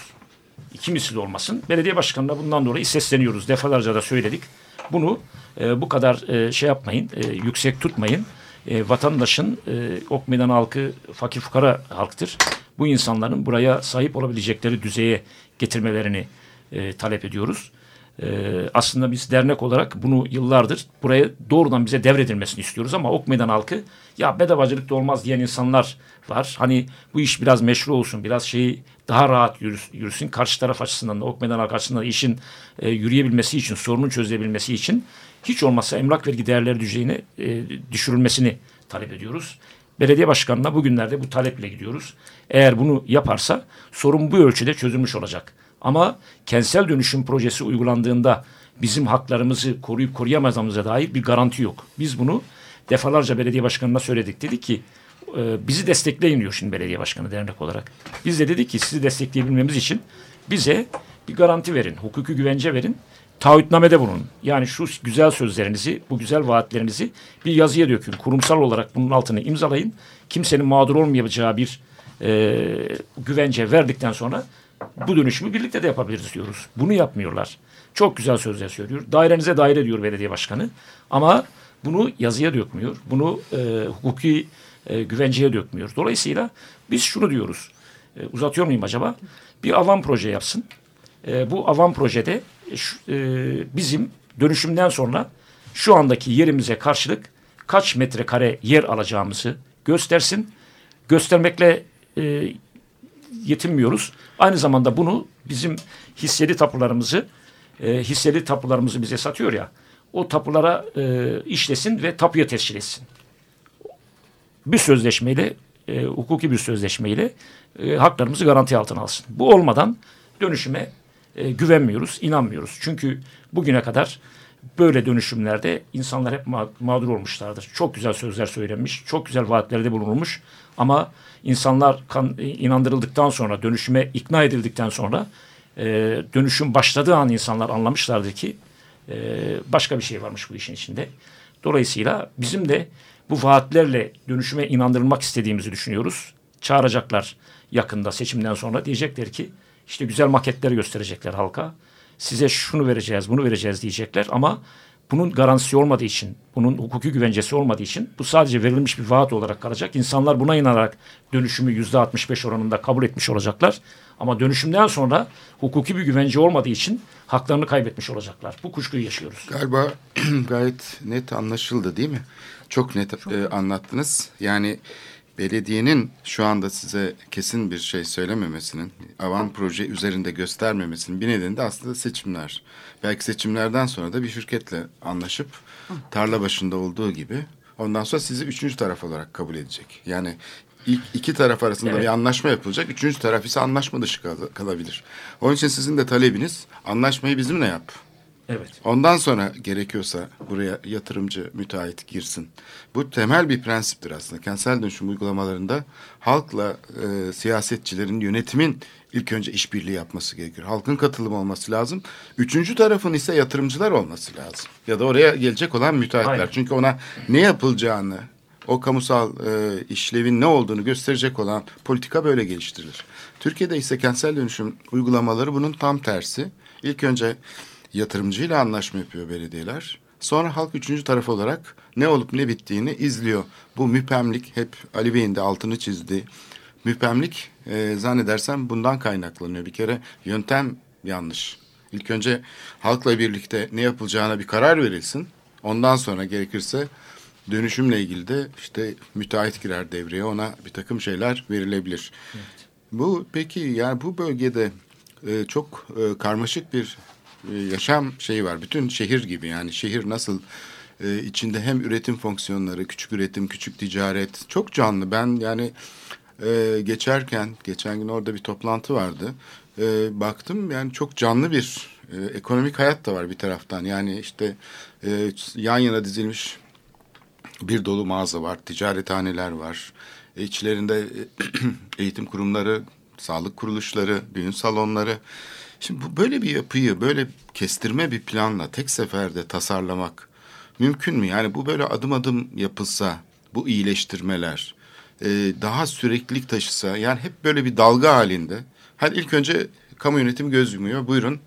İki misli de olmasın. Belediye başkanına bundan dolayı sesleniyoruz. Defalarca da söyledik. Bunu e, bu kadar e, şey yapmayın, e, yüksek tutmayın. E, vatandaşın, e, ok meydan halkı fakir fukara halktır. Bu insanların buraya sahip olabilecekleri düzeye getirmelerini e, talep ediyoruz. E, aslında biz dernek olarak bunu yıllardır buraya doğrudan bize devredilmesini istiyoruz ama Ok Meydan halkı ya bedavacılık da olmaz diyen insanlar var. Hani bu iş biraz meşru olsun, biraz şeyi daha rahat yürüsün. Karşı taraf açısından da Ok Meydan halkı açısından da işin e, yürüyebilmesi için, sorunun çözülebilmesi için hiç olmazsa emlak vergi değerleri düzeyine e, düşürülmesini talep ediyoruz. Belediye başkanına bugünlerde bu taleple gidiyoruz. Eğer bunu yaparsa sorun bu ölçüde çözülmüş olacak. Ama kentsel dönüşüm projesi uygulandığında bizim haklarımızı koruyup koruyamayacağımıza dair bir garanti yok. Biz bunu defalarca belediye başkanına söyledik. Dedi ki e, bizi destekleyin diyor şimdi belediye başkanı dernek olarak. Biz de dedik ki sizi destekleyebilmemiz için bize bir garanti verin, hukuki güvence verin. Taahhütnamede bulunun. Yani şu güzel sözlerinizi, bu güzel vaatlerinizi bir yazıya dökün. Kurumsal olarak bunun altını imzalayın. Kimsenin mağdur olmayacağı bir e, güvence verdikten sonra bu dönüşümü birlikte de yapabiliriz diyoruz. Bunu yapmıyorlar. Çok güzel sözler söylüyor. Dairenize daire diyor belediye başkanı. Ama bunu yazıya dökmüyor. Bunu e, hukuki e, güvenceye dökmüyor. Dolayısıyla biz şunu diyoruz. E, uzatıyor muyum acaba? Bir avam proje yapsın. E, bu avam projede şu, e, bizim dönüşümden sonra şu andaki yerimize karşılık kaç metrekare yer alacağımızı göstersin. Göstermekle e, yetinmiyoruz. Aynı zamanda bunu bizim hisseli tapularımızı e, hisseli tapularımızı bize satıyor ya o tapulara e, işlesin ve tapuya tescil etsin. Bir sözleşmeyle e, hukuki bir sözleşmeyle e, haklarımızı garanti altına alsın. Bu olmadan dönüşüme e, güvenmiyoruz, inanmıyoruz. Çünkü bugüne kadar böyle dönüşümlerde insanlar hep ma mağdur olmuşlardır. Çok güzel sözler söylenmiş, çok güzel vaatlerde bulunulmuş ama insanlar kan, e, inandırıldıktan sonra, dönüşüme ikna edildikten sonra e, dönüşüm başladığı an insanlar anlamışlardı ki e, başka bir şey varmış bu işin içinde. Dolayısıyla bizim de bu vaatlerle dönüşüme inandırılmak istediğimizi düşünüyoruz. Çağıracaklar yakında seçimden sonra diyecekler ki işte güzel maketler gösterecekler halka. Size şunu vereceğiz, bunu vereceğiz diyecekler ama bunun garantisi olmadığı için, bunun hukuki güvencesi olmadığı için bu sadece verilmiş bir vaat olarak kalacak. İnsanlar buna inanarak dönüşümü yüzde 65 oranında kabul etmiş olacaklar. Ama dönüşümden sonra hukuki bir güvence olmadığı için haklarını kaybetmiş olacaklar. Bu kuşkuyu yaşıyoruz. Galiba gayet net anlaşıldı değil mi? Çok net Çok e, anlattınız. Yani belediyenin şu anda size kesin bir şey söylememesinin, avan proje üzerinde göstermemesinin bir nedeni de aslında seçimler. Belki seçimlerden sonra da bir şirketle anlaşıp tarla başında olduğu gibi ondan sonra sizi üçüncü taraf olarak kabul edecek. Yani ilk iki taraf arasında evet. bir anlaşma yapılacak. Üçüncü taraf ise anlaşma dışı kal kalabilir. Onun için sizin de talebiniz anlaşmayı bizimle yap. Evet. Ondan sonra gerekiyorsa buraya yatırımcı müteahhit girsin. Bu temel bir prensiptir aslında. Kentsel dönüşüm uygulamalarında halkla e, siyasetçilerin, yönetimin ilk önce işbirliği yapması gerekir. Halkın katılımı olması lazım. Üçüncü tarafın ise yatırımcılar olması lazım. Ya da oraya gelecek olan müteahhitler. Aynen. Çünkü ona ne yapılacağını, o kamusal e, işlevin ne olduğunu gösterecek olan politika böyle geliştirilir. Türkiye'de ise kentsel dönüşüm uygulamaları bunun tam tersi. İlk önce yatırımcıyla anlaşma yapıyor belediyeler. Sonra halk üçüncü taraf olarak ne olup ne bittiğini izliyor. Bu müpemlik hep Ali Bey'in de altını çizdiği müpemlik e, zannedersem bundan kaynaklanıyor. Bir kere yöntem yanlış. İlk önce halkla birlikte ne yapılacağına bir karar verilsin. Ondan sonra gerekirse dönüşümle ilgili de işte müteahhit girer devreye ona bir takım şeyler verilebilir. Bu peki yani bu bölgede e, çok e, karmaşık bir e, yaşam şeyi var. Bütün şehir gibi yani şehir nasıl e, içinde hem üretim fonksiyonları, küçük üretim, küçük ticaret çok canlı. Ben yani e, geçerken geçen gün orada bir toplantı vardı. E, baktım yani çok canlı bir e, ekonomik hayat da var bir taraftan. Yani işte e, yan yana dizilmiş bir dolu mağaza var, ticarethaneler var. E, İçlerinde e, eğitim kurumları, sağlık kuruluşları, düğün salonları. Şimdi bu böyle bir yapıyı böyle kestirme bir planla tek seferde tasarlamak mümkün mü? Yani bu böyle adım adım yapılsa, bu iyileştirmeler e, daha süreklilik taşısa, yani hep böyle bir dalga halinde. Hani ilk önce kamu yönetimi göz yumuyor. Buyurun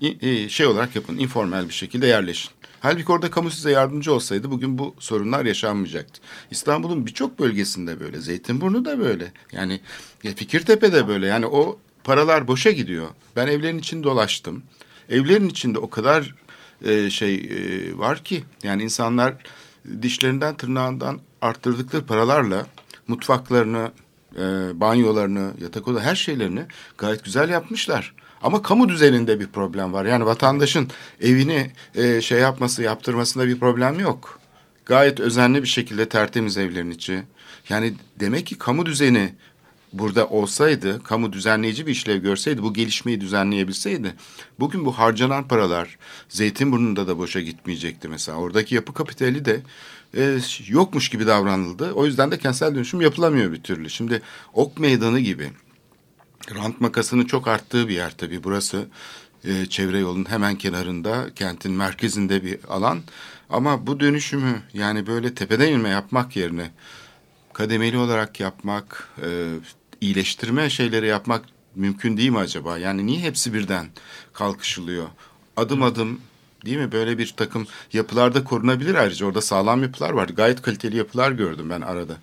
e, şey olarak yapın, informal bir şekilde yerleşin. Halbuki orada kamu size yardımcı olsaydı bugün bu sorunlar yaşanmayacaktı. İstanbul'un birçok bölgesinde böyle, Zeytinburnu da böyle. Yani ya Fikirtepe de böyle. Yani o paralar boşa gidiyor. Ben evlerin içinde dolaştım. Evlerin içinde o kadar e, şey e, var ki yani insanlar dişlerinden tırnağından arttırdıkları paralarla mutfaklarını, e, banyolarını, yatak oda her şeylerini gayet güzel yapmışlar. Ama kamu düzeninde bir problem var. Yani vatandaşın evini e, şey yapması, yaptırmasında bir problem yok. Gayet özenli bir şekilde tertemiz evlerin içi. Yani demek ki kamu düzeni burada olsaydı, kamu düzenleyici bir işlev görseydi, bu gelişmeyi düzenleyebilseydi, bugün bu harcanan paralar Zeytinburnu'nda da boşa gitmeyecekti mesela. Oradaki yapı kapitali de e, yokmuş gibi davranıldı. O yüzden de kentsel dönüşüm yapılamıyor bir türlü. Şimdi Ok Meydanı gibi rant makasının çok arttığı bir yer tabii burası. e, çevre yolunun hemen kenarında, kentin merkezinde bir alan. Ama bu dönüşümü yani böyle tepeden inme yapmak yerine kademeli olarak yapmak, e, iyileştirme şeyleri yapmak mümkün değil mi acaba? Yani niye hepsi birden kalkışılıyor? Adım adım değil mi? Böyle bir takım yapılarda korunabilir ayrıca. Orada sağlam yapılar var. Gayet kaliteli yapılar gördüm ben arada.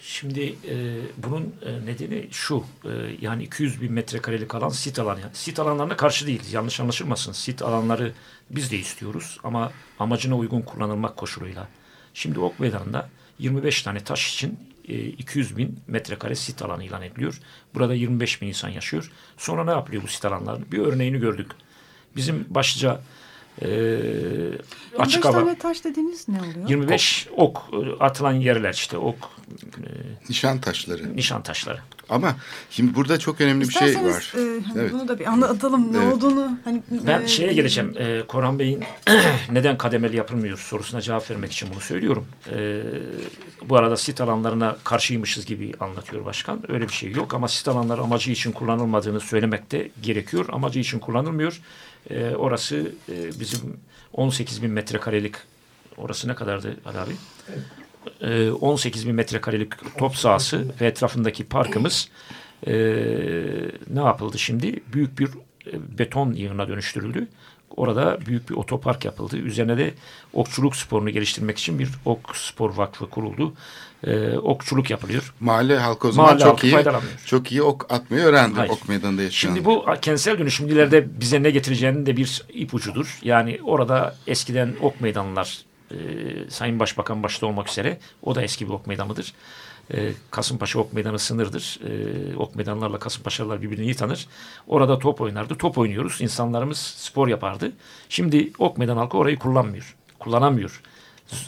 Şimdi e, bunun e, nedeni şu. e, yani 200 bin metrekarelik alan sit alanı. Sit alanlarına karşı değiliz. Yanlış anlaşılmasın. Sit alanları biz de istiyoruz ama amacına uygun kullanılmak koşuluyla. Şimdi Ok Meydanı'nda 25 tane taş için 200 bin metrekare sit alanı ilan ediliyor. Burada 25 bin insan yaşıyor. Sonra ne yapılıyor bu sit alanlarının? Bir örneğini gördük. Bizim başlıca e, 15 açık hava tane taş dediğiniz ne oluyor? 25 ok e, atılan yerler işte ok Nişan taşları. nişan taşları. Ama şimdi burada çok önemli bir şey İsterseniz, var. e, hani Evet. bunu da bir anlatalım ne Evet. olduğunu. Hani, Ben e, şeye geleceğim. E, Korhan Bey'in neden kademeli yapılmıyor sorusuna cevap vermek için bunu söylüyorum. E, bu arada sit alanlarına karşıymışız gibi anlatıyor başkan. Öyle bir şey yok ama sit alanları amacı için kullanılmadığını söylemek de gerekiyor. Amacı için kullanılmıyor. E, orası e, bizim 18 bin metrekarelik orası ne kadardı Ali abi? e, 18 bin metrekarelik top sahası ve etrafındaki parkımız e, ne yapıldı şimdi? Büyük bir e, beton yığına dönüştürüldü. Orada büyük bir otopark yapıldı. Üzerine de okçuluk sporunu geliştirmek için bir ok spor vakfı kuruldu. E, okçuluk yapılıyor. Mahalle halkı o zaman Mahalle çok iyi çok iyi ok atmayı öğrendi Hayır. ok meydanında yaşayan. Şimdi bu kentsel dönüşüm ileride bize ne getireceğinin de bir ipucudur. Yani orada eskiden ok meydanlar e, Sayın Başbakan başta olmak üzere o da eski bir ok meydanıdır. E, Kasımpaşa ok meydanı sınırdır. E, ok meydanlarla Kasımpaşalılar birbirini iyi tanır. Orada top oynardı. Top oynuyoruz. İnsanlarımız spor yapardı. Şimdi ok meydan halkı orayı kullanmıyor. Kullanamıyor.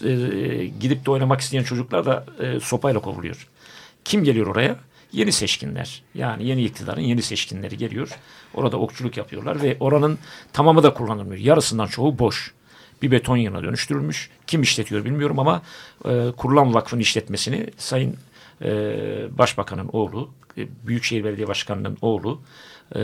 E, gidip de oynamak isteyen çocuklar da e, sopayla kovuluyor. Kim geliyor oraya? yeni seçkinler yani yeni iktidarın yeni seçkinleri geliyor. Orada okçuluk yapıyorlar ve oranın tamamı da kullanılmıyor. Yarısından çoğu boş. Bir beton yığına dönüştürülmüş. Kim işletiyor bilmiyorum ama e, kurulan vakfın işletmesini Sayın e, Başbakanın oğlu, e, Büyükşehir Belediye Başkanı'nın oğlu, e,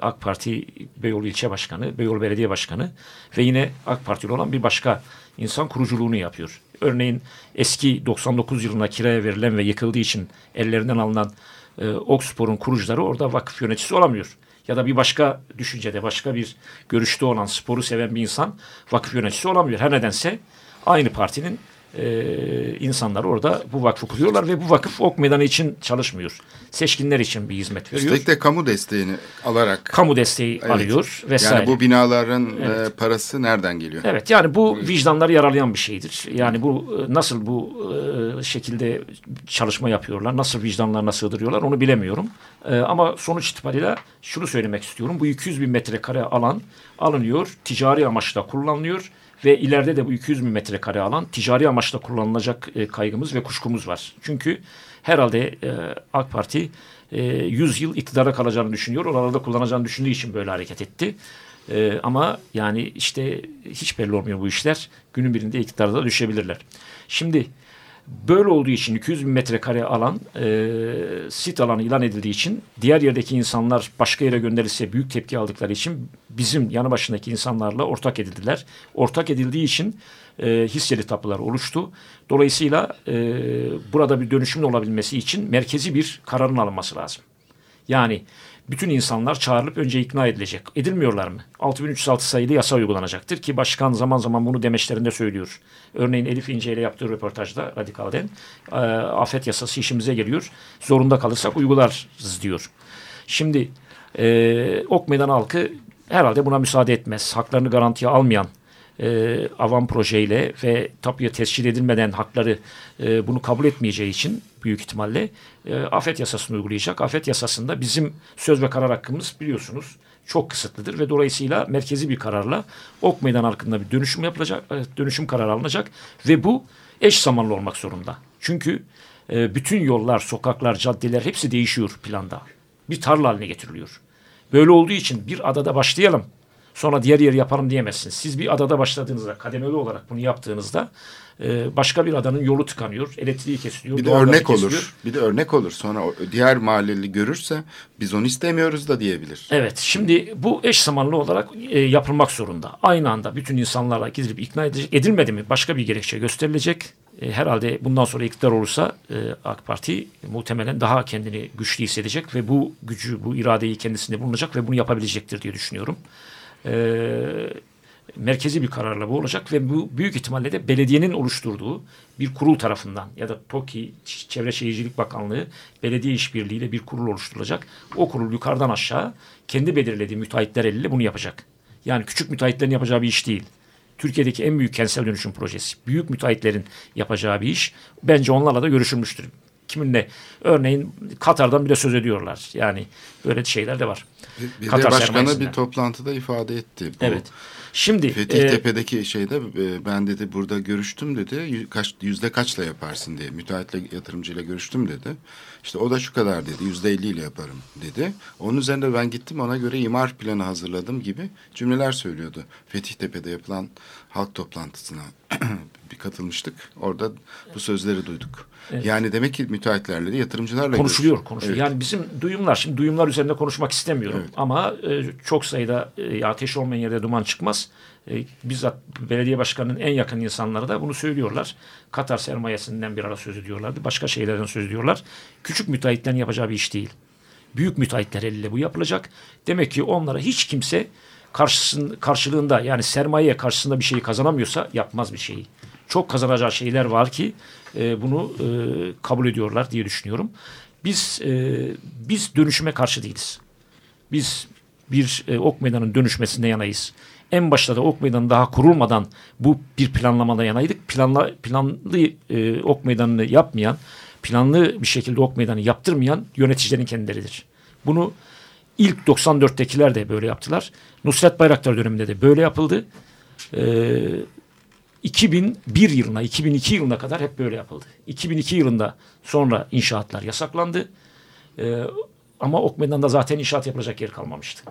AK Parti Beyoğlu İlçe Başkanı, Beyoğlu Belediye Başkanı ve yine AK Partili olan bir başka insan kuruculuğunu yapıyor. Örneğin eski 99 yılında kiraya verilen ve yıkıldığı için ellerinden alınan e, Okspor'un kurucuları orada vakıf yöneticisi olamıyor. Ya da bir başka düşüncede, başka bir görüşte olan, sporu seven bir insan vakıf yöneticisi olamıyor. Her nedense aynı partinin e, insanlar orada bu vakfı kuruyorlar ve bu vakıf ok meydanı için çalışmıyor. Seçkinler için bir hizmet veriyor. Üstelik de kamu desteğini alarak. Kamu desteği Evet. alıyor vesaire. Yani bu binaların Evet. e, parası nereden geliyor? Evet yani bu vicdanları yaralayan bir şeydir. Yani bu e, nasıl bu e, şekilde çalışma yapıyorlar, nasıl vicdanlarına sığdırıyorlar onu bilemiyorum. E, ama sonuç itibariyle şunu söylemek istiyorum. Bu 200 bin metrekare alan alınıyor, ticari amaçla kullanılıyor ve ileride de bu 200 bin metrekare alan ticari amaçla kullanılacak e, kaygımız ve kuşkumuz var. Çünkü herhalde e, AK Parti e, 100 yıl iktidara kalacağını düşünüyor. Oralarda kullanacağını düşündüğü için böyle hareket etti. Ee, ama yani işte hiç belli olmuyor bu işler. Günün birinde iktidarda da düşebilirler. Şimdi böyle olduğu için 200 bin metrekare alan e, sit alanı ilan edildiği için diğer yerdeki insanlar başka yere gönderilse büyük tepki aldıkları için bizim yanı başındaki insanlarla ortak edildiler. Ortak edildiği için e, hisseli tapular oluştu. Dolayısıyla e, burada bir dönüşümün olabilmesi için merkezi bir kararın alınması lazım. Yani bütün insanlar çağrılıp önce ikna edilecek. Edilmiyorlar mı? 6306 sayılı yasa uygulanacaktır ki başkan zaman zaman bunu demeçlerinde söylüyor. Örneğin Elif İnce ile yaptığı röportajda Radikal'den e, afet yasası işimize geliyor. Zorunda kalırsak uygularız diyor. Şimdi e, Ok Meydan halkı herhalde buna müsaade etmez. Haklarını garantiye almayan e, avam projeyle ve tapuya tescil edilmeden hakları e, bunu kabul etmeyeceği için büyük ihtimalle e, afet yasasını uygulayacak. Afet yasasında bizim söz ve karar hakkımız biliyorsunuz çok kısıtlıdır ve dolayısıyla merkezi bir kararla Ok Meydan halkında bir dönüşüm yapılacak, e, dönüşüm kararı alınacak ve bu eş zamanlı olmak zorunda. Çünkü e, bütün yollar, sokaklar, caddeler hepsi değişiyor planda. Bir tarla haline getiriliyor. Böyle olduğu için bir adada başlayalım. Sonra diğer yeri yapalım diyemezsiniz. Siz bir adada başladığınızda, kademeli olarak bunu yaptığınızda e, başka bir adanın yolu tıkanıyor, elektriği kesiliyor. Bir de örnek kesiliyor. olur. Bir de örnek olur. Sonra diğer mahalleli görürse biz onu istemiyoruz da diyebilir. Evet, şimdi bu eş zamanlı olarak e, yapılmak zorunda. Aynı anda bütün insanlarla gidilip ikna edilecek. Edilmedi mi başka bir gerekçe gösterilecek. E, herhalde bundan sonra iktidar olursa e, AK Parti muhtemelen daha kendini güçlü hissedecek ve bu gücü, bu iradeyi kendisinde bulunacak ve bunu yapabilecektir diye düşünüyorum. E, merkezi bir kararla bu olacak ve bu büyük ihtimalle de belediyenin oluşturduğu bir kurul tarafından ya da TOKİ Çevre Şehircilik Bakanlığı belediye işbirliğiyle bir kurul oluşturulacak. O kurul yukarıdan aşağı kendi belirlediği müteahhitler eliyle bunu yapacak. Yani küçük müteahhitlerin yapacağı bir iş değil. Türkiye'deki en büyük kentsel dönüşüm projesi. Büyük müteahhitlerin yapacağı bir iş. Bence onlarla da görüşülmüştür. Kiminle? Örneğin Katar'dan bile söz ediyorlar. Yani böyle şeyler de var. De Katar başkanı bir toplantıda ifade etti. Bu Evet. Şimdi e, Fetihtepe'deki şeyde e, ben dedi burada görüştüm dedi. Kaç, yüzde kaçla yaparsın diye. Müteahhitle yatırımcıyla görüştüm dedi. İşte o da şu kadar dedi. Yüzde elli ile yaparım dedi. Onun üzerine ben gittim ona göre imar planı hazırladım gibi cümleler söylüyordu. Fetihtepe'de yapılan halk toplantısına bir katılmıştık. Orada bu sözleri duyduk. Evet. Yani demek ki müteahhitlerle de yatırımcılarla konuşuluyor, görüş- konuşuluyor. Evet. Yani bizim duyumlar, şimdi duyumlar üzerinde konuşmak istemiyorum. Evet. Ama e, çok sayıda e, ateş olmayan yerde duman çıkmaz. E, bizzat belediye başkanının en yakın insanları da bunu söylüyorlar. Katar sermayesinden bir ara söz ediyorlardı. Başka şeylerden söz ediyorlar. Küçük müteahhitlerin yapacağı bir iş değil. Büyük müteahhitler eliyle bu yapılacak. Demek ki onlara hiç kimse karşısın, karşılığında yani sermaye karşısında bir şeyi kazanamıyorsa yapmaz bir şeyi. Çok kazanacağı şeyler var ki e, bunu e, kabul ediyorlar diye düşünüyorum. Biz e, biz dönüşüme karşı değiliz. Biz bir e, ok meydanının dönüşmesinde yanayız. En başta da ok meydanı daha kurulmadan bu bir planlamada yanaydık. Planla, planlı e, ok meydanını yapmayan, planlı bir şekilde ok meydanı yaptırmayan yöneticilerin kendileridir. Bunu ilk 94'tekiler de böyle yaptılar. Nusret Bayraktar döneminde de böyle yapıldı. Ee, 2001 yılına, 2002 yılına kadar hep böyle yapıldı. 2002 yılında sonra inşaatlar yasaklandı. E, ama Ok Meydanı'nda zaten inşaat yapılacak yer kalmamıştı.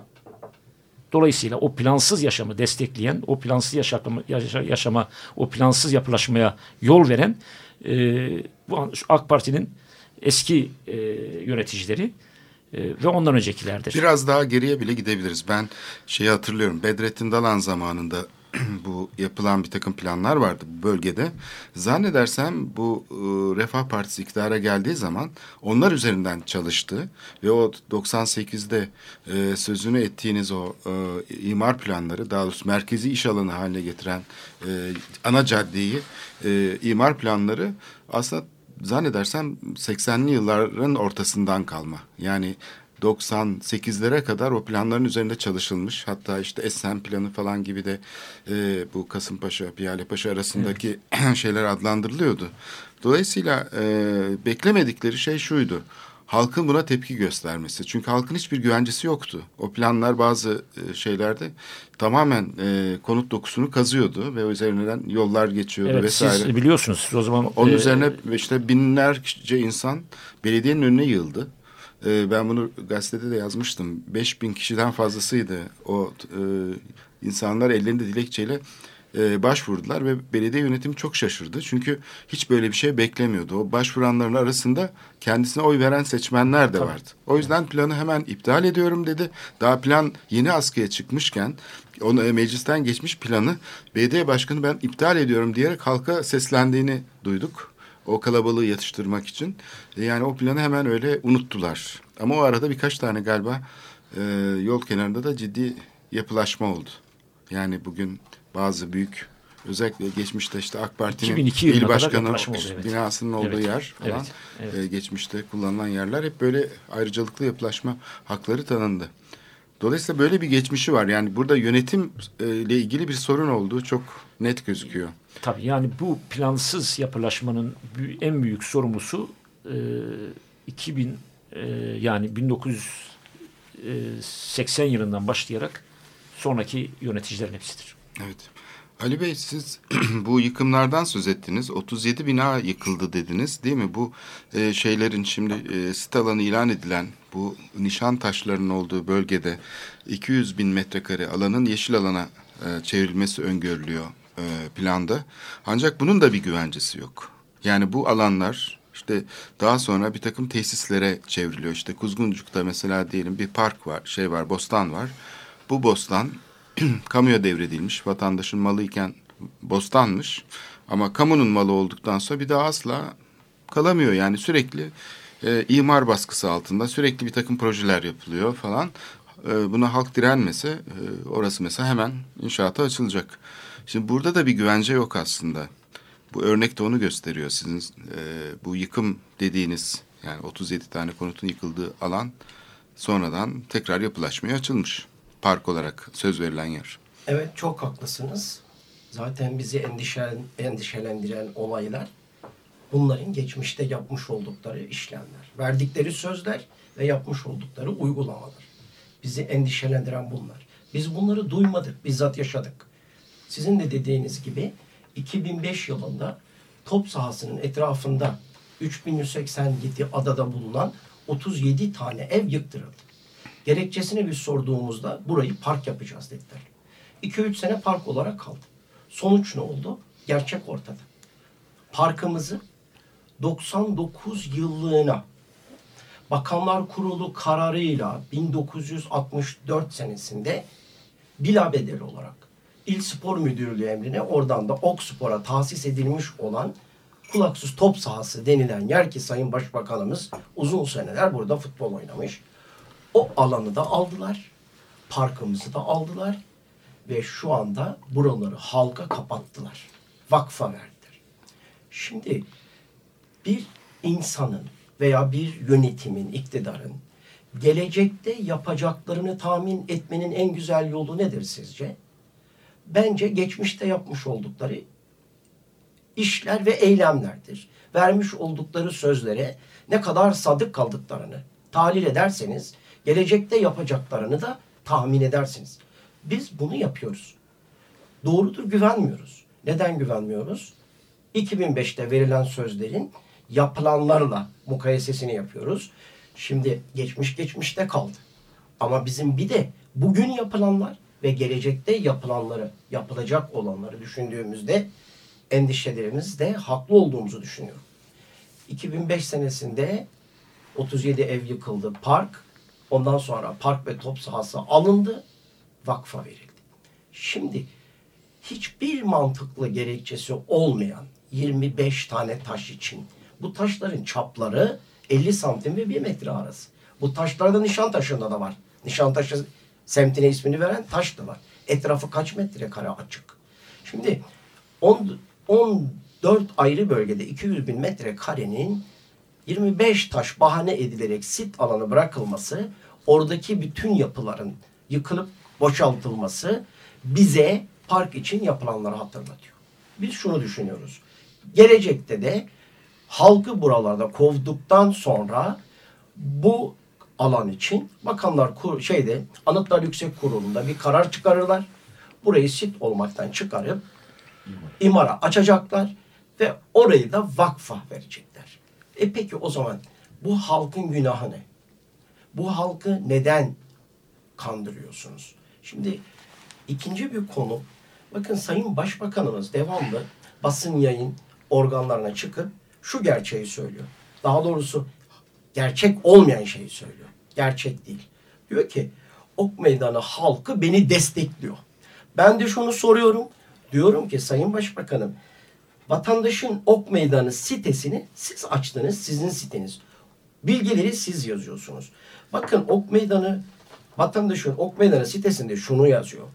Dolayısıyla o plansız yaşamı destekleyen, o plansız yaşama, yaşa- yaşama o plansız yapılaşmaya yol veren e, bu AK Parti'nin eski e, yöneticileri ve ondan öncekilerdir. Biraz daha geriye bile gidebiliriz. Ben şeyi hatırlıyorum. Bedrettin Dalan zamanında bu yapılan bir takım planlar vardı bu bölgede. Zannedersem bu e, Refah Partisi iktidara geldiği zaman onlar üzerinden çalıştı ve o 98'de e, sözünü ettiğiniz o e, imar planları daha doğrusu merkezi iş alanı haline getiren e, ana caddeyi e, imar planları aslında zannedersem 80'li yılların ortasından kalma. Yani 98'lere kadar o planların üzerinde çalışılmış. Hatta işte Esen planı falan gibi de e, bu Kasımpaşa, Piyalepaşa arasındaki şeyler adlandırılıyordu. Dolayısıyla e, beklemedikleri şey şuydu. Halkın buna tepki göstermesi. Çünkü halkın hiçbir güvencesi yoktu. O planlar bazı e, şeylerde tamamen e, konut dokusunu kazıyordu ve üzerinden yollar geçiyordu Evet, vesaire. siz biliyorsunuz siz o zaman Onun e, üzerine işte binlerce insan belediyenin önüne yığıldı. Ee, ben bunu gazetede de yazmıştım. 5000 kişiden fazlasıydı. O e, insanlar ellerinde dilekçeyle e, başvurdular ve belediye yönetimi çok şaşırdı. Çünkü hiç böyle bir şey beklemiyordu. O başvuranların arasında kendisine oy veren seçmenler de vardı. O yüzden planı hemen iptal ediyorum dedi. Daha plan yeni askıya çıkmışken onu e, meclisten geçmiş planı belediye başkanı ben iptal ediyorum diyerek halka seslendiğini duyduk. O kalabalığı yatıştırmak için. E, Yani o planı hemen öyle unuttular. Ama o arada birkaç tane galiba e, yol kenarında da ciddi yapılaşma oldu. Yani bugün bazı büyük özellikle geçmişte işte AK Parti'nin 2002 yılına il başkanı oldu, evet. binasının olduğu Evet, yer falan evet, evet. e, geçmişte kullanılan yerler hep böyle ayrıcalıklı yapılaşma hakları tanındı. Dolayısıyla böyle bir geçmişi var. Yani burada yönetim e, ilgili bir sorun olduğu çok net gözüküyor. Tabii yani bu plansız yapılaşmanın en büyük sorumlusu e, 2000 e, yani 1980 yılından başlayarak sonraki yöneticilerin hepsidir. Evet. Ali Bey siz bu yıkımlardan söz ettiniz. 37 bina yıkıldı dediniz değil mi? Bu e, şeylerin şimdi e, sit alanı ilan edilen bu nişan taşlarının olduğu bölgede 200 bin metrekare alanın yeşil alana e, çevrilmesi öngörülüyor e, planda. Ancak bunun da bir güvencesi yok. Yani bu alanlar işte daha sonra bir takım tesislere çevriliyor. İşte Kuzguncuk'ta mesela diyelim bir park var, şey var, bostan var. Bu bostan kamuya devredilmiş. Vatandaşın malı iken bostanmış. Ama kamunun malı olduktan sonra bir daha asla kalamıyor. Yani sürekli e, imar baskısı altında sürekli bir takım projeler yapılıyor falan. E, buna halk direnmese e, orası mesela hemen inşaata açılacak. Şimdi burada da bir güvence yok aslında. Bu örnek de onu gösteriyor. Sizin e, bu yıkım dediğiniz yani 37 tane konutun yıkıldığı alan sonradan tekrar yapılaşmaya açılmış. Park olarak söz verilen yer. Evet çok haklısınız. Zaten bizi endişelen, endişelendiren olaylar bunların geçmişte yapmış oldukları işlemler. Verdikleri sözler ve yapmış oldukları uygulamalar. Bizi endişelendiren bunlar. Biz bunları duymadık, bizzat yaşadık. Sizin de dediğiniz gibi 2005 yılında top sahasının etrafında 3187 adada bulunan 37 tane ev yıktırıldı. Gerekçesini biz sorduğumuzda burayı park yapacağız dediler. 2-3 sene park olarak kaldı. Sonuç ne oldu? Gerçek ortada. Parkımızı 99 yıllığına Bakanlar Kurulu kararıyla 1964 senesinde bila olarak İl Spor Müdürlüğü emrine oradan da Ok Spor'a tahsis edilmiş olan kulaksız top sahası denilen yer ki Sayın Başbakanımız uzun seneler burada futbol oynamış. O alanı da aldılar. Parkımızı da aldılar. Ve şu anda buraları halka kapattılar. Vakfa verdiler. Şimdi bir insanın veya bir yönetimin, iktidarın gelecekte yapacaklarını tahmin etmenin en güzel yolu nedir sizce? Bence geçmişte yapmış oldukları işler ve eylemlerdir. Vermiş oldukları sözlere ne kadar sadık kaldıklarını tahlil ederseniz gelecekte yapacaklarını da tahmin edersiniz. Biz bunu yapıyoruz. Doğrudur güvenmiyoruz. Neden güvenmiyoruz? 2005'te verilen sözlerin yapılanlarla mukayesesini yapıyoruz. Şimdi geçmiş geçmişte kaldı. Ama bizim bir de bugün yapılanlar ve gelecekte yapılanları, yapılacak olanları düşündüğümüzde endişelerimizde haklı olduğumuzu düşünüyorum. 2005 senesinde 37 ev yıkıldı park. Ondan sonra park ve top sahası alındı. Vakfa verildi. Şimdi hiçbir mantıklı gerekçesi olmayan 25 tane taş için bu taşların çapları 50 santim ve 1 metre arası. Bu taşlar da Nişantaşı'nda da var. Nişantaşı semtine ismini veren taş da var. Etrafı kaç metrekare açık. Şimdi 10, 14 ayrı bölgede 200 bin metrekarenin 25 taş bahane edilerek sit alanı bırakılması, oradaki bütün yapıların yıkılıp boşaltılması bize park için yapılanları hatırlatıyor. Biz şunu düşünüyoruz. Gelecekte de halkı buralarda kovduktan sonra bu alan için bakanlar kur, şeyde Anıtlar Yüksek Kurulu'nda bir karar çıkarırlar. Burayı sit olmaktan çıkarıp imara açacaklar ve orayı da vakfa verecekler. E peki o zaman bu halkın günahı ne? Bu halkı neden kandırıyorsunuz? Şimdi ikinci bir konu bakın Sayın Başbakanımız devamlı basın yayın organlarına çıkıp şu gerçeği söylüyor. Daha doğrusu gerçek olmayan şeyi söylüyor. Gerçek değil. Diyor ki Ok Meydanı halkı beni destekliyor. Ben de şunu soruyorum. Diyorum ki Sayın Başbakanım vatandaşın Ok Meydanı sitesini siz açtınız. Sizin siteniz. Bilgileri siz yazıyorsunuz. Bakın Ok Meydanı vatandaşın Ok Meydanı sitesinde şunu yazıyor.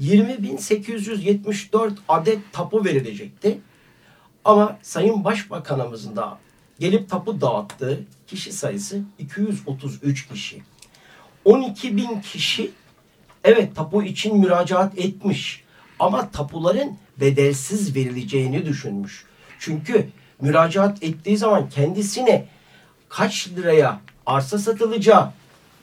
20.874 adet tapu verilecekti. Ama Sayın Başbakanımızın da gelip tapu dağıttığı kişi sayısı 233 kişi. 12 bin kişi evet tapu için müracaat etmiş ama tapuların bedelsiz verileceğini düşünmüş. Çünkü müracaat ettiği zaman kendisine kaç liraya arsa satılacağı,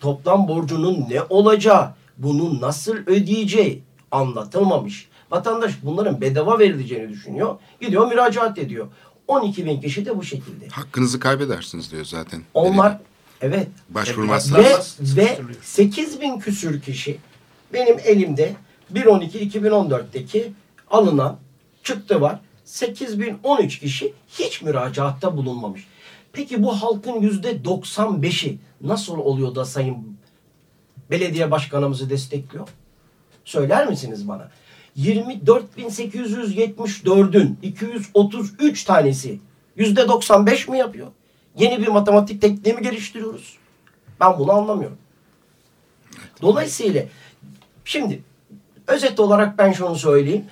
toplam borcunun ne olacağı, bunu nasıl ödeyeceği anlatılmamış. Vatandaş bunların bedava verileceğini düşünüyor. Gidiyor müracaat ediyor. 12 bin kişi de bu şekilde. Hakkınızı kaybedersiniz diyor zaten. Onlar evet. Başvurmazsanız Ve, ve 8 bin küsür kişi benim elimde 1.12.2014'teki alınan çıktı var. 8013 kişi hiç müracaatta bulunmamış. Peki bu halkın yüzde 95'i nasıl oluyor da sayın belediye başkanımızı destekliyor? Söyler misiniz bana? 24.874'ün 233 tanesi yüzde 95 mi yapıyor? Yeni bir matematik tekniği mi geliştiriyoruz? Ben bunu anlamıyorum. Dolayısıyla şimdi özet olarak ben şunu söyleyeyim.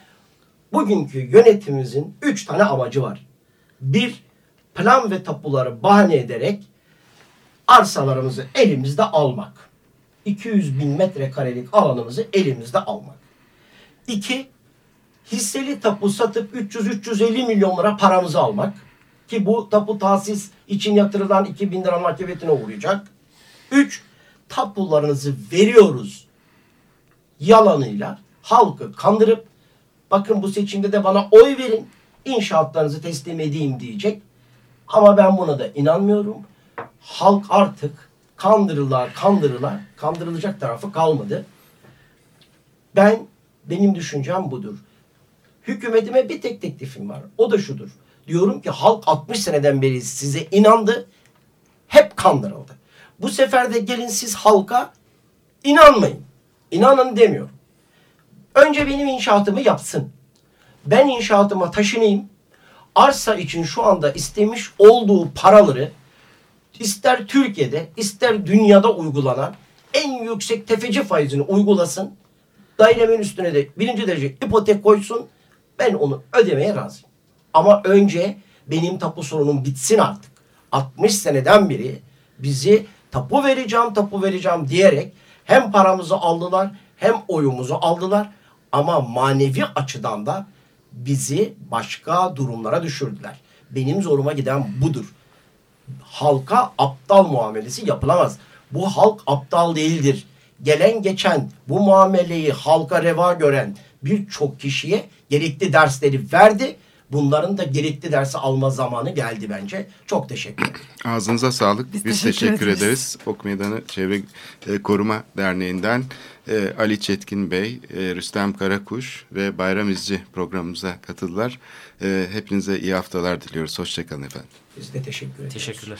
Bugünkü yönetimimizin üç tane amacı var. Bir, plan ve tapuları bahane ederek arsalarımızı elimizde almak. 200 bin metrekarelik alanımızı elimizde almak. İki, hisseli tapu satıp 300-350 milyon lira paramızı almak. Ki bu tapu tahsis için yatırılan 2000 lira markebetine uğrayacak. Üç, tapularınızı veriyoruz yalanıyla halkı kandırıp bakın bu seçimde de bana oy verin inşaatlarınızı teslim edeyim diyecek. Ama ben buna da inanmıyorum. Halk artık kandırılar kandırılar kandırılacak tarafı kalmadı. Ben benim düşüncem budur. Hükümetime bir tek teklifim var. O da şudur. Diyorum ki halk 60 seneden beri size inandı. Hep kandırıldı. Bu sefer de gelin siz halka inanmayın. İnanın demiyorum. Önce benim inşaatımı yapsın. Ben inşaatıma taşınayım. Arsa için şu anda istemiş olduğu paraları ister Türkiye'de ister dünyada uygulanan en yüksek tefeci faizini uygulasın. Dairemin üstüne de birinci derece ipotek koysun. Ben onu ödemeye razıyım. Ama önce benim tapu sorunum bitsin artık. 60 seneden beri bizi tapu vereceğim, tapu vereceğim diyerek hem paramızı aldılar hem oyumuzu aldılar. Ama manevi açıdan da bizi başka durumlara düşürdüler. Benim zoruma giden budur. Halka aptal muamelesi yapılamaz. Bu halk aptal değildir. Gelen geçen bu muameleyi halka reva gören birçok kişiye gerekli dersleri verdi. Bunların da gerekli dersi alma zamanı geldi bence. Çok teşekkür ederim. Ağzınıza sağlık. Biz Biz, teşekkür teşekkür, ederiz. ederiz. Ok Meydanı Çevre e, Koruma Derneği'nden e, Ali Çetkin Bey, e, Rüstem Karakuş ve Bayram İzci programımıza katıldılar. Hepinize iyi haftalar diliyoruz. Hoşçakalın efendim. Biz de teşekkür ederiz. Teşekkürler.